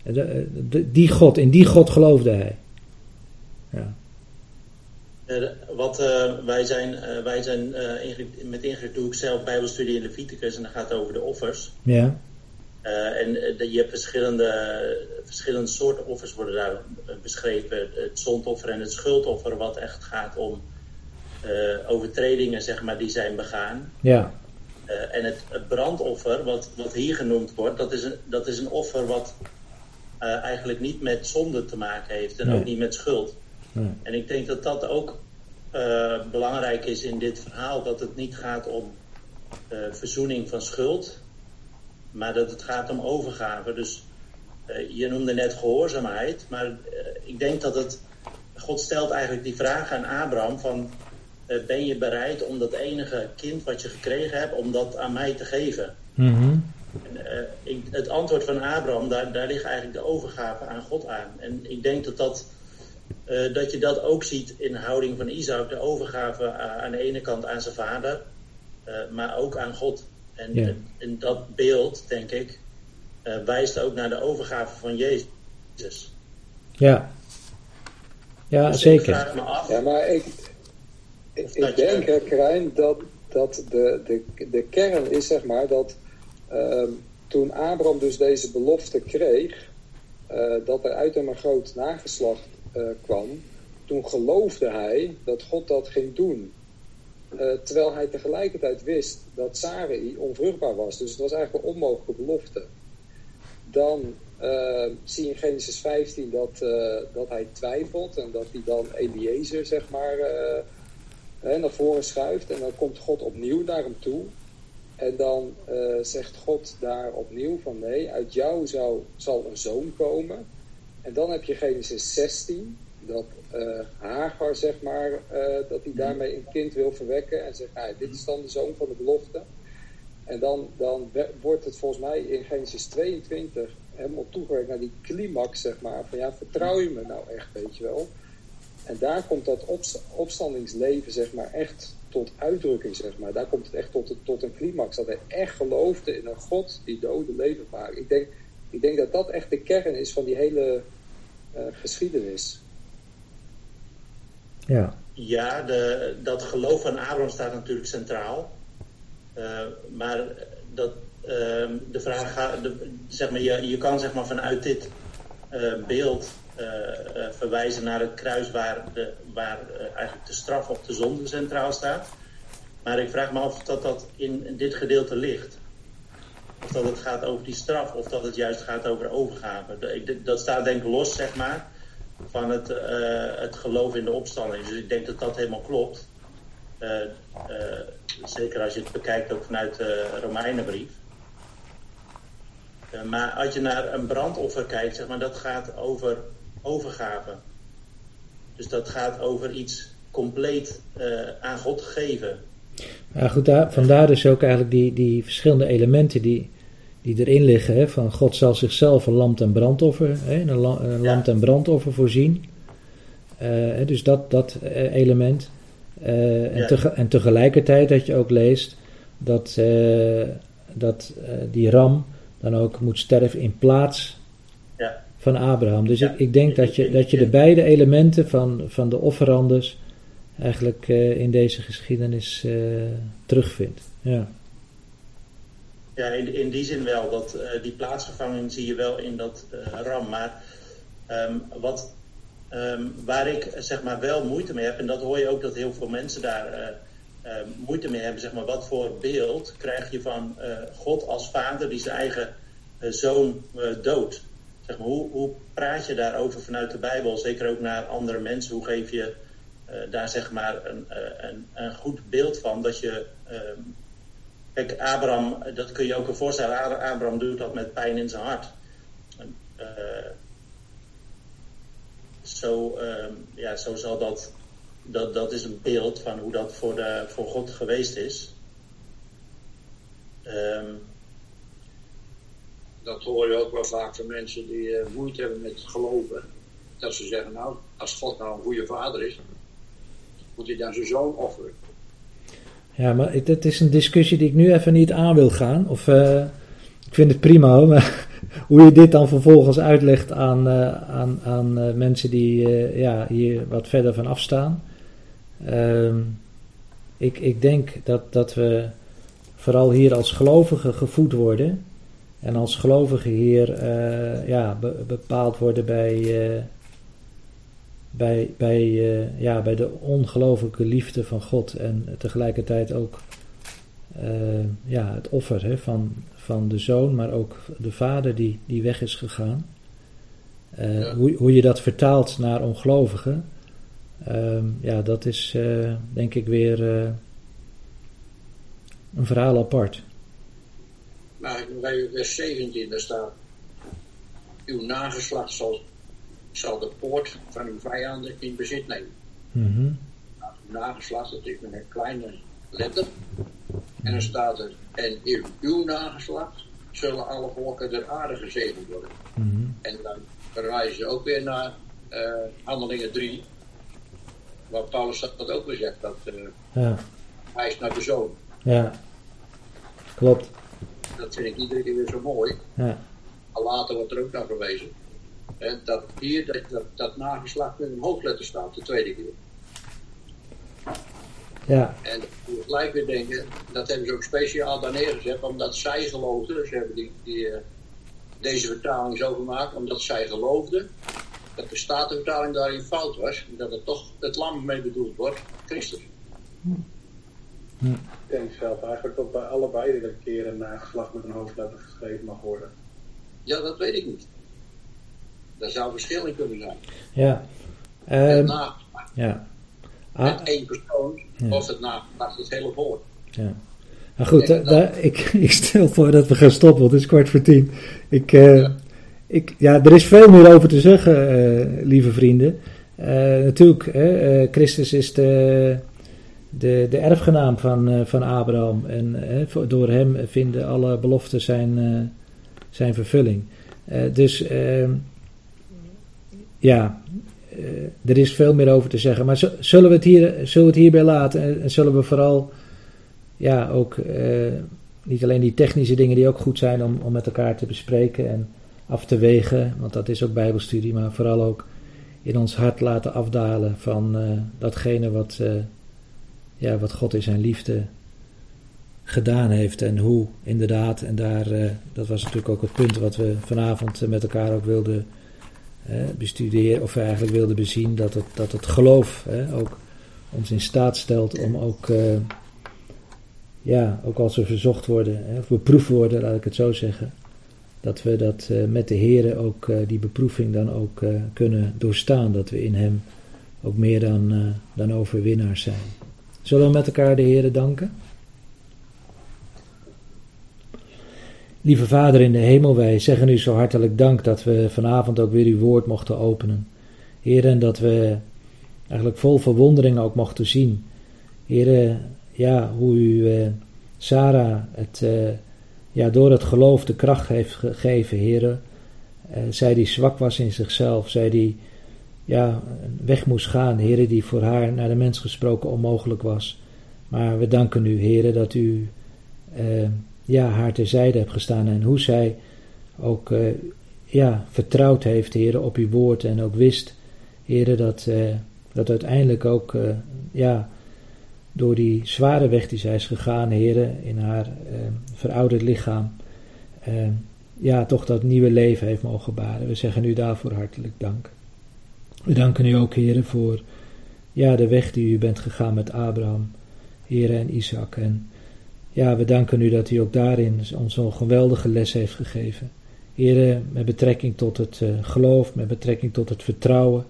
Eh, de- de- die God, in die God geloofde hij. Ja. Eh, wat, eh, wij zijn, eh, wij zijn eh, Ingrid- met Ingrid doe ik zelf bijbelstudie in Leviticus en dat gaat over de offers. Ja. Eh, en eh, de- je hebt verschillende, verschillende soorten offers worden daar eh, beschreven. Het zondoffer en het schuldoffer, wat echt gaat om overtredingen zeg maar, die zijn begaan. Ja. En het, het brandoffer, wat, wat hier genoemd wordt, dat is een, dat is een offer wat eigenlijk niet met zonde te maken heeft en Nee. ook niet met schuld. Nee. En ik denk dat dat ook belangrijk is in dit verhaal, dat het niet gaat om verzoening van schuld, maar dat het gaat om overgave. Dus eh, je noemde net gehoorzaamheid, maar eh, ik denk dat het, God stelt eigenlijk die vraag aan Abraham van, eh, ben je bereid om dat enige kind wat je gekregen hebt, om dat aan mij te geven? Mhm. En, ik, het antwoord van Abraham, daar, daar ligt eigenlijk de overgave aan God aan. En ik denk dat, dat, dat je dat ook ziet in de houding van Isaac, de overgave aan de ene kant aan zijn vader, maar ook aan God. En, Ja. en, en dat beeld, denk ik, eh, wijst ook naar de overgave van Jezus. Ja. Ja, Dus ik zeker. vraag me af, Ja, maar ik, ik, ik denk, hè, Krijn, dat, dat de, de, de kern is, zeg maar, dat ehm, toen Abraham dus deze belofte kreeg, eh, dat er uit hem een groot nageslacht eh, kwam, toen geloofde hij dat God dat ging doen. Eh, terwijl hij tegelijkertijd wist dat Sarai onvruchtbaar was. Dus het was eigenlijk een onmogelijke belofte. Dan eh, zie je in Genesis 15 dat, eh, dat hij twijfelt en dat hij dan Eliezer zeg maar naar voren schuift. En dan komt God opnieuw naar hem toe. En dan zegt God daar opnieuw van nee, uit jou zal een zoon komen. En dan heb je Genesis 16, dat eh, Hagar zeg maar, eh, dat hij daarmee een kind wil verwekken. En zegt, nou, dit is dan de zoon van de belofte. En dan, dan wordt het volgens mij in Genesis 22 helemaal toegewerkt naar die climax, zeg maar. Van ja, vertrouw je me nou echt, weet je wel. En daar komt dat opst- opstandingsleven, zeg maar, echt tot uitdrukking, zeg maar. Daar komt het echt tot, tot een climax. Dat hij echt geloofde in een God die doden leven maakt. Ik denk, ik denk dat dat echt de kern is van die hele eh, geschiedenis. Ja. Ja, de, dat geloof van Abraham staat natuurlijk centraal. Eh, maar dat, ehm, de vraag de, zeg maar, je, je kan zeg maar, vanuit dit eh, beeld eh, verwijzen naar het kruis waar, de, waar eigenlijk de straf op de zonde centraal staat. Maar ik vraag me af of dat, dat in, dit gedeelte ligt. Of dat het gaat over die straf, of dat het juist gaat over overgave. Dat staat denk ik los, zeg maar van het, eh, het geloof in de opstanding. Dus ik denk dat dat helemaal klopt. Eh, eh, zeker als je het bekijkt ook vanuit de Romeinenbrief. Maar als je naar een brandoffer kijkt, zeg maar, dat gaat over overgave. Dus dat gaat over iets compleet aan God geven. Ja, goed, daar, vandaar dus ook eigenlijk die, die verschillende elementen die, die erin liggen. Hè, van God zal zichzelf een lamp en brandoffer, hè, een, la- een lamp en brandoffer voorzien. Eh, dus dat, dat eh, element. Eh, en, tege- en tegelijkertijd dat je ook leest dat, dat die ram dan ook moet sterven in plaats Ja. van Abraham. Dus ik, ik denk dat je, dat je de beide elementen van, van de offerandes eigenlijk in deze geschiedenis terugvindt. Ja. Ja, in, in die zin wel. Dat, eh, die plaatsvervanging zie je wel in dat eh, ram. Maar ehm, wat, ehm, waar ik zeg maar wel moeite mee heb, en dat hoor je ook dat heel veel mensen daar eh, moeite mee hebben, zeg maar, wat voor beeld krijg je van God als vader die zijn eigen zoon doodt? Zeg maar, hoe, hoe praat je daarover vanuit de Bijbel, zeker ook naar andere mensen? Hoe geef je daar zeg maar een, een, een goed beeld van dat je ehm, Kijk, Abraham, dat kun je ook voorstellen. Abra- Abraham doet dat met pijn in zijn hart. Eh, zo, ehm, ja, zo zal dat, dat. Dat is een beeld van hoe dat voor, de, voor God geweest is. Ehm, Dat hoor je ook wel vaak van mensen die eh, moeite hebben met geloven. Dat ze zeggen, nou, als God nou een goede vader is, moet hij dan zijn zoon offeren. Ja, maar het, het is een discussie die ik nu even niet aan wil gaan. Of, eh, ik vind het prima hoor, maar hoe je dit dan vervolgens uitlegt aan, eh, aan, aan eh, mensen die ja, hier wat verder van afstaan. Ehm, ik, ik denk dat, dat we vooral hier als gelovigen gevoed worden. En als gelovigen hier ja, bepaald worden bij, bij, bij, uh, ja, bij de ongelooflijke liefde van God. En tegelijkertijd ook ja, het offer hè, van, van de zoon, maar ook de vader die, die weg is gegaan. Ja. hoe, hoe je dat vertaalt naar ongelovigen, ehm, ja, dat is denk ik weer een verhaal apart. Ik even vers 17, daar staat: Uw nageslacht zal, zal de poort van uw vijanden in bezit nemen. Mm -hmm. nou, nageslacht, dat is met een kleine letter. En dan staat er: En in uw nageslacht zullen alle volken der aarde gezegend worden. Mm -hmm. En dan verwijzen ze ook weer naar uh, Handelingen 3, waar Paulus dat ook weer zegt: dat uh, ja. hij is naar de zoon. Ja, klopt. Dat vind ik iedere keer weer zo mooi. Ja. Al later wordt er ook naar verwezen. En dat hier dat, dat, dat nageslacht met een hoofdletter staat, de tweede keer. Ja. En je gelijk weer denken, dat hebben ze ook speciaal daar neergezet, omdat zij geloofden, ze hebben die, die, uh, deze vertaling zo gemaakt, omdat zij geloofden dat de statenvertaling daarin fout was, en dat het toch het lam mee bedoeld wordt, Christus. Hm. Ik denk zelf eigenlijk dat bij allebei de keren nageslacht met een hoofdletter geschreven mag worden. Ja, dat weet ik niet. Daar zou verschil in kunnen zijn. Ja. Het nageslacht ja. met Ah, één persoon, Ja. of het nageslacht het hele volk. ja. Maar goed, da- daar- ik, ik stel voor dat we gaan stoppen, want het is kwart voor tien. Ik, eh, ik, ja, er is veel meer over te zeggen, eh, lieve vrienden. Eh, natuurlijk, eh, Christus is de, de, de erfgenaam van, eh, van Abraham. En eh, door hem vinden alle beloften zijn, eh, zijn vervulling. Eh, dus ehm, ja, eh, er is veel meer over te zeggen. Maar zullen we het, hier, zullen we het hierbij laten? En, en zullen we vooral ja, ook eh, niet alleen die technische dingen die ook goed zijn om, om met elkaar te bespreken en af te wegen, want dat is ook Bijbelstudie, maar vooral ook in ons hart laten afdalen van eh, datgene wat, ja, wat God in zijn liefde gedaan heeft en hoe inderdaad, en daar, dat was natuurlijk ook het punt wat we vanavond met elkaar ook wilden bestuderen, of eigenlijk wilden bezien, dat het, dat het geloof eh, ook ons in staat stelt om ook, eh, ja, ook als we verzocht worden, hè, of beproefd worden, laat ik het zo zeggen, dat we dat eh, met de Heer ook eh, die beproeving dan ook kunnen doorstaan, dat we in Hem ook meer dan, dan overwinnaars zijn. Zullen we met elkaar de Heer danken? Lieve Vader in de hemel, wij zeggen u zo hartelijk dank dat we vanavond ook weer uw woord mochten openen. Heer, en dat we eigenlijk vol verwondering ook mochten zien. Heer, ja, hoe u eh, Sarah het, eh, ja, door het geloof de kracht heeft gegeven, Heer. Eh, zij die zwak was in zichzelf, zij die ja, weg moest gaan, Heer, die voor haar naar de mens gesproken onmogelijk was. Maar we danken u, Heer, dat u eh, ja, haar terzijde hebt gestaan en hoe zij ook eh, ja, vertrouwd heeft, Heer, op uw woord en ook wist, Heer, dat, eh, dat uiteindelijk ook eh, ja, door die zware weg die zij is gegaan, Heer, in haar verouderd lichaam, ja, toch dat nieuwe leven heeft mogen baren. We zeggen u daarvoor hartelijk dank. We danken u ook, Heer, voor ja, de weg die u bent gegaan met Abraham, Heer en Isaac. En ja, we danken u dat u ook daarin ons zo'n geweldige les heeft gegeven. Heer, met betrekking tot het eh, geloof, met betrekking tot het vertrouwen,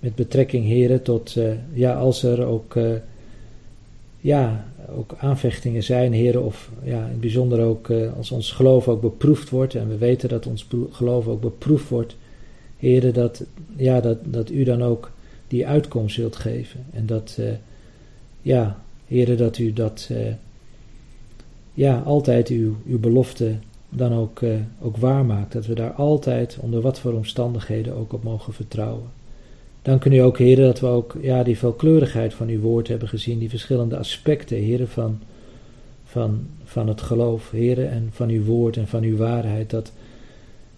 met betrekking, Heer, tot, eh, ja, als er ook, eh, ja, ook aanvechtingen zijn, Heer, of ja, in het bijzonder ook als ons geloof ook beproefd wordt, en we weten dat ons geloof ook beproefd wordt, Heer, dat, ja, dat, dat u dan ook die uitkomst zult geven. En dat, ja, Heer, dat u dat, ja, altijd uw, uw belofte dan ook, eh, ook waarmaakt. Dat we daar altijd, onder wat voor omstandigheden, ook op mogen vertrouwen. Dank u ook, Heer, dat we ook ja, die veelkleurigheid van uw woord hebben gezien, die verschillende aspecten, Heer, van, van, van het geloof, Heer, en van uw woord en van uw waarheid. Dat,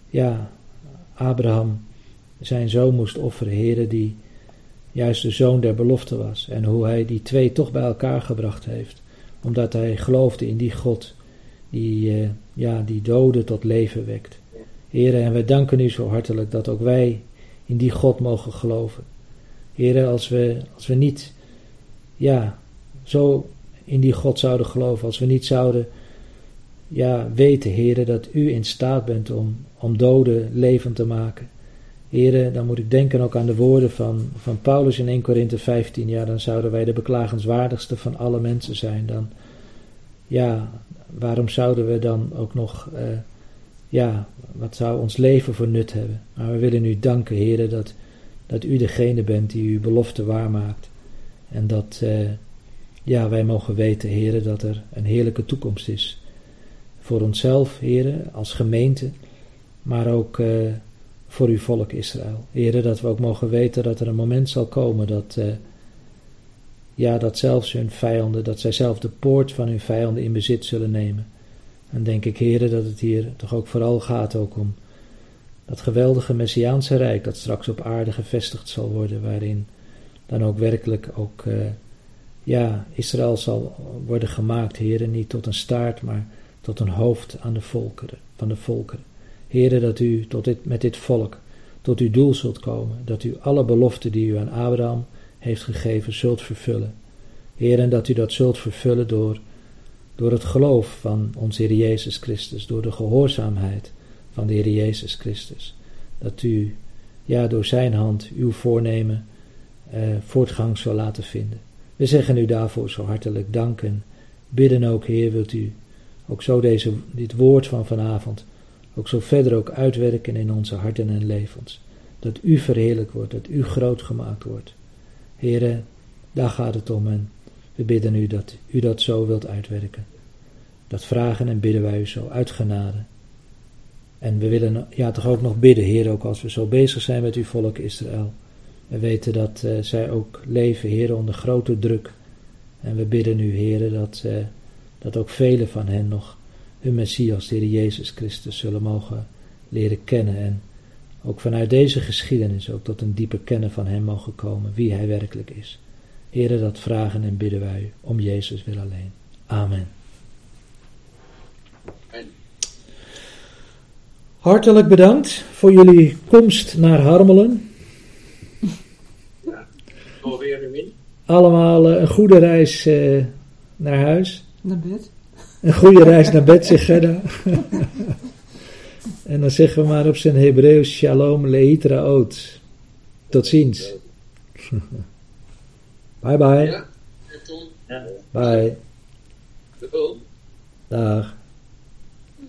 ja, Abraham zijn zoon moest offeren, Heer, die, juist de zoon der belofte was. En hoe hij die twee toch bij elkaar gebracht heeft. Omdat hij geloofde in die God die, uh, ja, die doden tot leven wekt. Heren, en wij danken u zo hartelijk dat ook wij in die God mogen geloven. Heren, als we, als we niet ja, zo in die God zouden geloven, als we niet zouden ja, weten, heren, dat u in staat bent om, om doden levend te maken. Heren, dan moet ik denken ook aan de woorden van, van Paulus in 1 Korinthe 15. Ja, dan zouden wij de beklagenswaardigste van alle mensen zijn. Dan, ja, waarom zouden we dan ook nog, uh, ja, wat zou ons leven voor nut hebben? Maar we willen u danken, heren, dat, dat u degene bent die uw belofte waarmaakt. En dat, uh, ja, wij mogen weten, heren, dat er een heerlijke toekomst is. Voor onszelf, heren, als gemeente, maar ook uh, voor uw volk Israël. Heren, dat we ook mogen weten dat er een moment zal komen dat, uh, ja, dat zelfs hun vijanden, dat zij zelf de poort van hun vijanden in bezit zullen nemen. En denk ik, heren, dat het hier toch ook vooral gaat ook om dat geweldige Messiaanse Rijk dat straks op aarde gevestigd zal worden, waarin dan ook werkelijk ook, uh, ja, Israël zal worden gemaakt, heren, niet tot een staart, maar tot een hoofd aan de volkeren, van de volkeren. Heren, dat u tot dit, met dit volk tot uw doel zult komen, dat u alle beloften die u aan Abraham heeft gegeven zult vervullen. Heer, dat u dat zult vervullen door, door het geloof van onze Heer Jezus Christus, door de gehoorzaamheid van de Heer Jezus Christus. Dat u, ja, door zijn hand uw voornemen eh, voortgang zal laten vinden. We zeggen u daarvoor zo hartelijk dank en bidden ook, Heer, wilt u ook zo deze, dit woord van vanavond ook zo verder ook uitwerken in onze harten en levens. Dat u verheerlijk wordt, dat u groot gemaakt wordt. Heren, daar gaat het om en we bidden u dat u dat zo wilt uitwerken. Dat vragen en bidden wij u zo uit genade. En we willen ja, toch ook nog bidden, Heer, ook als we zo bezig zijn met uw volk Israël. We weten dat uh, zij ook leven, Heer, onder grote druk. En we bidden u, Heer, dat, uh, dat ook velen van hen nog hun Messias, de Heer Jezus Christus, zullen mogen leren kennen. En ook vanuit deze geschiedenis ook tot een dieper kennen van Hem mogen komen, wie Hij werkelijk is. Heren, dat vragen en bidden wij om Jezus wil alleen. Amen. Hartelijk bedankt voor jullie komst naar Harmelen. Ja, alweer een min. Allemaal een goede reis uh, naar huis. Naar bed. Een goede reis naar bed, zegt Gerda. en dan zeggen we maar op zijn Hebreeuws, shalom leitraot. Tot ziens. bye bye. Ja. Bye. Dag.